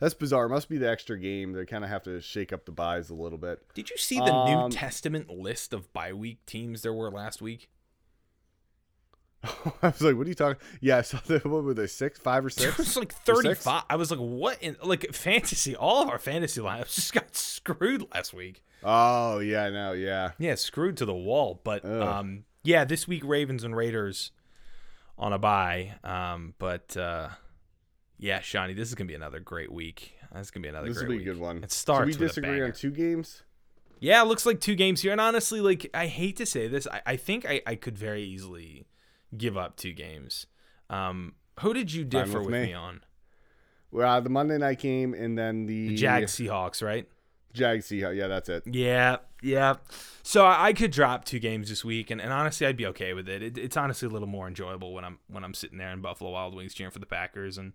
that's bizarre. Must be the extra game. They kind of have to shake up the buys a little bit. Did you see the Um, New Testament list of bye week teams there were last week? I was like, "What are you talking?" Yeah, I saw the what were they six, five or six? six? was like 35. I was like, what? In, like fantasy, all of our fantasy lineups just got screwed last week. Oh yeah, no, yeah. Yeah, screwed to the wall. But Ugh. um, yeah, this week Ravens and Raiders on a buy. Um, but uh, yeah, Shawnee, this is gonna be another great week. This is gonna be another great week. This will be a good one. It starts. Should we disagree on two games? Yeah, it looks like two games here. And honestly, like I hate to say this, I, I think I, I could very easily give up two games. Um, who did you differ with with me. me on? Well, uh, the Monday night game and then the, The Jag Seahawks, right? Jag Seahawks. Yeah, that's it. Yeah, yeah. So I I could drop two games this week, and, and honestly, I'd be okay with it. it. It's honestly a little more enjoyable when I'm when I'm sitting there in Buffalo Wild Wings cheering for the Packers, and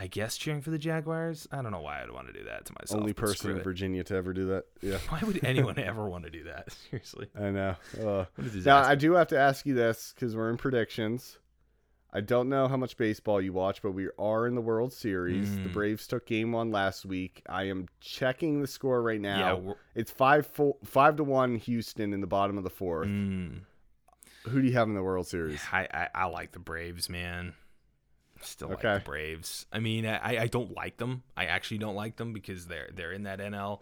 I guess cheering for the Jaguars. I don't know why I'd want to do that to myself. Only person in. Virginia to ever do that. Yeah, Why would anyone ever want to do that? Seriously. I know. Uh, now. I do have to ask you this because we're in predictions. I don't know how much baseball you watch, but we are in the World Series. Mm. The Braves took game one last week. I am checking the score right now. we're- it's five full, five to one Houston in the bottom of the fourth. Mm. Who do you have in the World Series? I, I, I like the Braves, man. Still Okay. like the Braves. I mean, I, I don't like them. I actually don't like them because they're they're in that NL.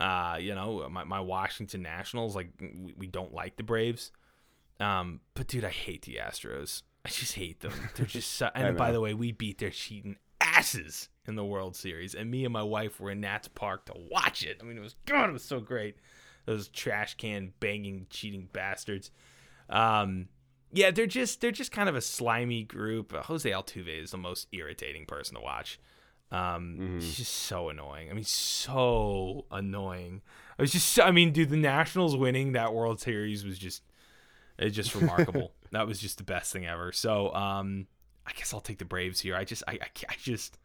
Uh, you know, my, my Washington Nationals, like we, we don't like the Braves. Um, but dude, I hate the Astros. I just hate them. They're just so, and by the way, we beat their cheating asses in the World Series, and me and my wife were in Nats Park to watch it. I mean, it was God, it was so great. Those trash can banging, cheating bastards. Um, yeah, they're just they're just kind of a slimy group. Uh, Jose Altuve is the most irritating person to watch. Um, he's just so annoying. I mean, so annoying. I was just, I mean, dude, the Nationals winning that World Series was just, it's just remarkable. that was just the best thing ever. So, um, I guess I'll take the Braves here. I just, I, I, I just,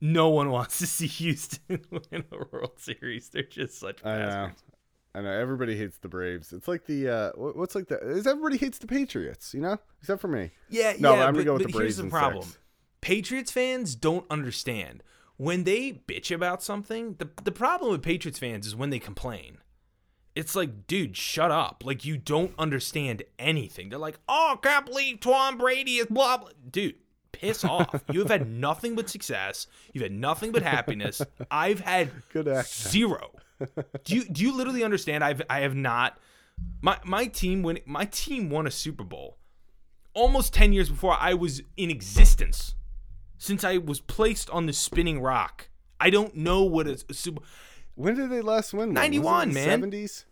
no one wants to see Houston win a World Series. They're just such I know. bastards. I know everybody hates the Braves. It's like the uh, what's like the is everybody hates the Patriots, you know, except for me. Yeah, No, yeah. I'm gonna but, go with the here's Braves the in problem: six. Patriots fans don't understand when they bitch about something. the The problem with Patriots fans is when they complain. It's like, dude, shut up. Like you don't understand anything. They're like, oh, I can't believe Tom Brady is blah blah. Dude, piss off. You have had nothing but success. You've had nothing but happiness. I've had zero. Do you do you literally understand? I've I have not. My my team when my team won a Super Bowl almost ten years before I was in existence. Since I was placed on the spinning rock, I don't know what a, a Super. When did they last win? one? 91, the man. 70s?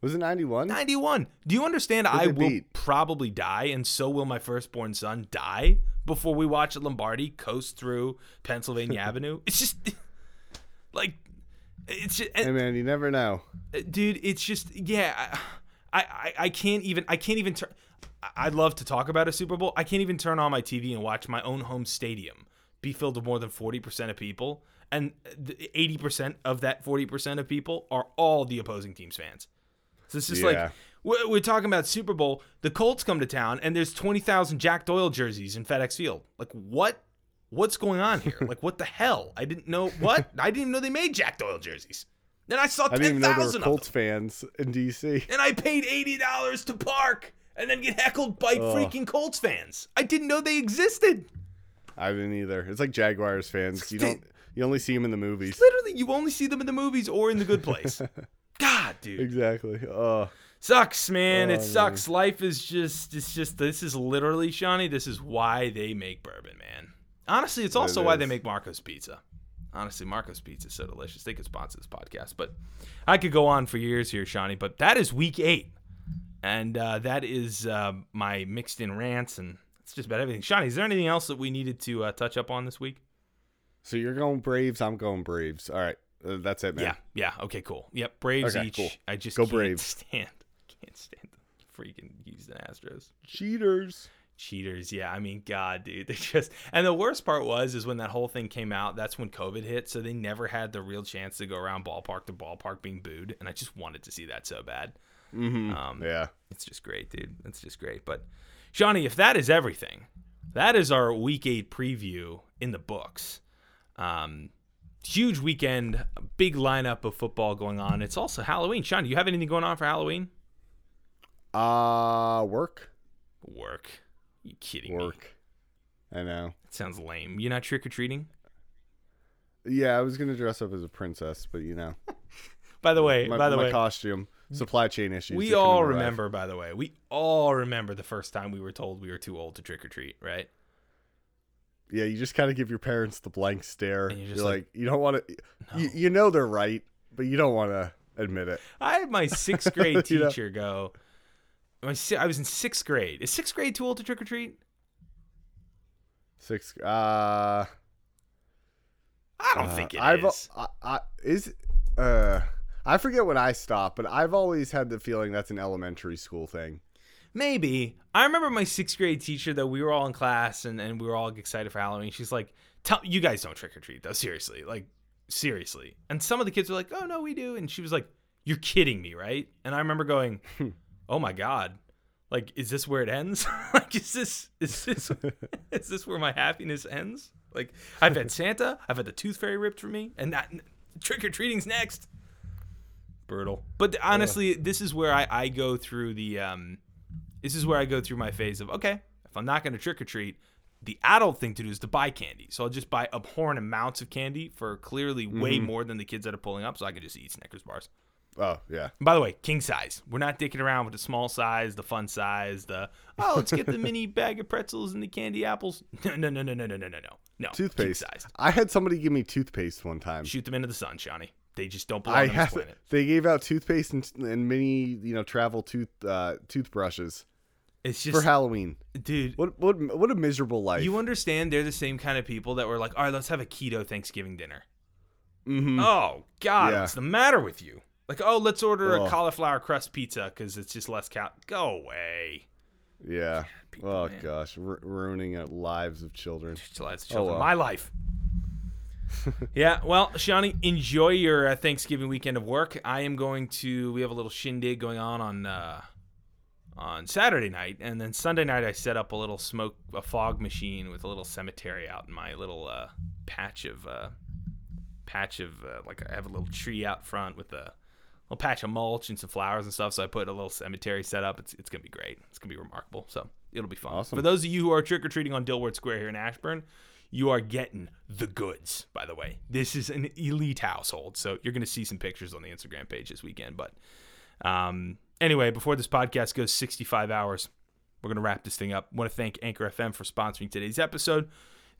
Was it 91? 91. Do you understand? I will beat? probably die, and so will my firstborn son die before we watch Lombardi coast through Pennsylvania Avenue. It's just like it's just, Hey eh, man, you never know. Eh, dude. It's just yeah. I, I I can't even I can't even turn. I'd love to talk about a Super Bowl. I can't even turn on my TV and watch my own home stadium be filled with more than forty percent of people, and eighty percent of that forty percent of people are all the opposing team's fans. So it's just Yeah. like we're, we're talking about Super Bowl. The Colts come to town, and there's twenty thousand Jack Doyle jerseys in FedEx Field. Like what? What's going on here? like what the hell? I didn't know what. I didn't even know they made Jack Doyle jerseys. Then I saw I didn't even know there were of them Colts fans in DC. and I paid eighty dollars to park and then get heckled by freaking Colts fans. I didn't know they existed. I didn't either. It's like Jaguars fans. You don't. You only see them in the movies. Literally, you only see them in the movies or in the good place. God, dude, Exactly. Oh, sucks, man. Oh, it sucks. Life is just, it's just. This is literally, Shawnee. This is why they make bourbon, man. Honestly, it's also why they make Marco's Pizza. Honestly, Marco's Pizza is so delicious. They could sponsor this podcast, but I could go on for years here, Shawnee. But that is week eight, and uh, that is uh, my mixed in rants, and it's just about everything. Shawnee, is there anything else that we needed to uh, touch up on this week? so you're going Braves. I'm going Braves. All right. Uh, that's it, man. Yeah, yeah. Okay, cool. Yep, Braves Okay, each. cool. I just Go can't Braves. stand, can't stand the freaking Houston Astros. Cheaters. Cheaters. Yeah i mean god dude they just and the worst part was is when that whole thing came out that's when covid hit so they never had the real chance to go around ballpark to ballpark being booed and i just wanted to see that so bad. Mm-hmm. um Yeah. it's just great dude. It's just great. But shawnee if that is everything that is our week eight preview in the books. Um huge weekend big lineup of football going on. It's also halloween. Shawn do you have anything going on for halloween? Uh, work. work you kidding me Work. I know. that sounds lame you're not trick-or-treating Yeah, I was gonna dress up as a princess, but you know, By the way, my, by the my way, costume, supply chain issues. we all remember. By the way, we all remember the first time we were told we were too old to trick or treat, right? Yeah, you just kind of give your parents the blank stare. And you're you're like, like, you don't want to. You, you know they're right, but you don't want to admit it. I had my sixth grade You know? teacher go. I was in sixth grade. Is sixth grade too old to trick or treat? Sixth. Uh, I don't uh, think it I've, is. I, I, is uh, I forget when I stopped, but I've always had the feeling that's an elementary school thing. Maybe. I remember my sixth grade teacher though. We were all in class and, and we were all excited for Halloween. She's like, "Tell you guys don't trick or treat though. Seriously, like seriously." And some of the kids were like, "Oh no, we do." And she was like, "You're kidding me, right?" And I remember going, "Oh my god." Like, is this where it ends? like, is this is this is this where my happiness ends? Like, I've had Santa, I've had the tooth fairy ripped from me, and that trick or treating's next. Brutal. But honestly, this is where I, I go through the um, this is where I go through my phase of okay, if I'm not going to trick or treat, the adult thing to do is to buy candy. So I'll just buy abhorrent amounts of candy for clearly way more than the kids that are pulling up, so I can just eat Snickers bars. Oh yeah, by the way, king size. We're not dicking around with the small size, the fun size, the oh, let's get the mini bag of pretzels and the candy apples. No, no, no, no, no, no, no, no, no. Toothpaste. King size. I had somebody give me toothpaste one time. Shoot them into the sun, Shawnee. They just don't belong I on this have. planet. They gave out toothpaste and, and mini, you know, travel tooth uh, toothbrushes It's just for Halloween. dude. What what what a miserable life. You understand they're the same kind of people that were like, all right, let's have a keto Thanksgiving dinner. Mhm. Oh God, Yeah. what's the matter with you? Like, oh, let's order a cauliflower crust pizza because it's just less cal. Go away. Yeah. people, oh man. gosh, ru- ruining uh, lives of children. Till that's children. well. My life. yeah, well, Shawnee, enjoy your uh, Thanksgiving weekend of work. I am going to. We have a little shindig going on on uh, on Saturday night, and then Sunday night I set up a little smoke, a fog machine with a little cemetery out in my little uh, patch of uh, patch of uh, like I have a little tree out front with a little patch of mulch and some flowers and stuff. So I put a little cemetery set up. It's it's gonna be great. It's gonna be remarkable. So it'll be fun. Awesome. For those of you who are trick or treating on Dilworth Square here in Ashburn, you are getting the goods. By the way, this is an elite household. So you're gonna see some pictures on the Instagram page this weekend. But um, anyway, before this podcast goes 65 hours, we're gonna wrap this thing up. want to thank Anchor FM for sponsoring today's episode.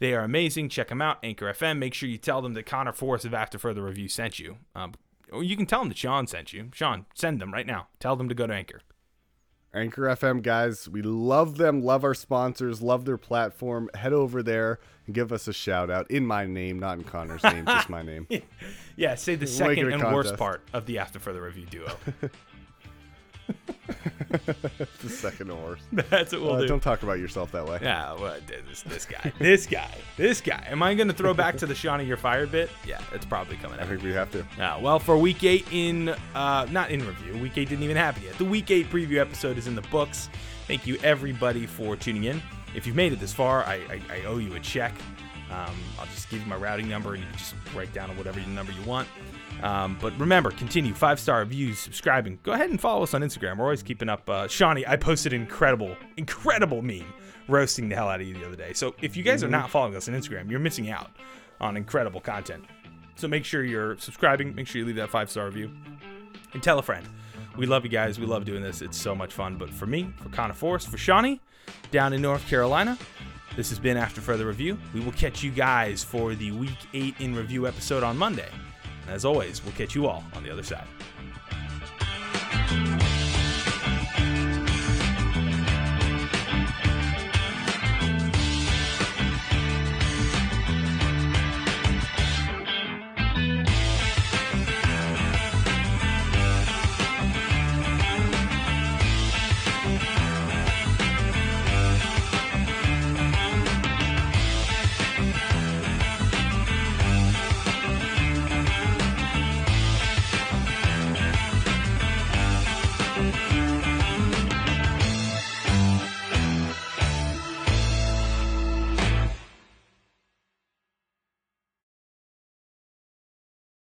They are amazing. Check them out, Anchor FM. Make sure you tell them that Conor Forrest of After Further Review sent you. Um, or you can tell them that Shawn sent you. Shawn, send them right now. Tell them to go to Anchor. Anchor FM guys, we love them, love our sponsors, love their platform. Head over there and give us a shout out in my name, not in Conor's name, just my name. Yeah, say the second and worst part of the After Further Review duo. the second worst. That's what we'll Uh, do. don't talk about yourself that way. Yeah, well, this, this guy, this guy, this guy. Am I going to throw back to the Shawnee You're Fired bit? Yeah, it's probably coming I think we have to. Uh, well, for week eight in, uh, not in review, week eight didn't even happen yet. The week eight preview episode is in the books. Thank you, everybody, for tuning in. If you've made it this far, I, I, I owe you a check. Um, I'll just give you my routing number and you can just write down whatever number you want. Um, but remember, continue five star reviews, subscribing. Go ahead and follow us on Instagram. We're always keeping up. Uh, Shawnee, I posted an incredible, incredible meme roasting the hell out of you the other day. So if you guys are not following us on Instagram, you're missing out on incredible content. So make sure you're subscribing. Make sure you leave that five star review and tell a friend. We love you guys. We love doing this. It's so much fun. But for me, for Conor Forrest, for Shawnee, down in North Carolina, this has been After Further Review. We will catch you guys for the Week 8 in Review episode on Monday. And as always, we'll catch you all on the other side.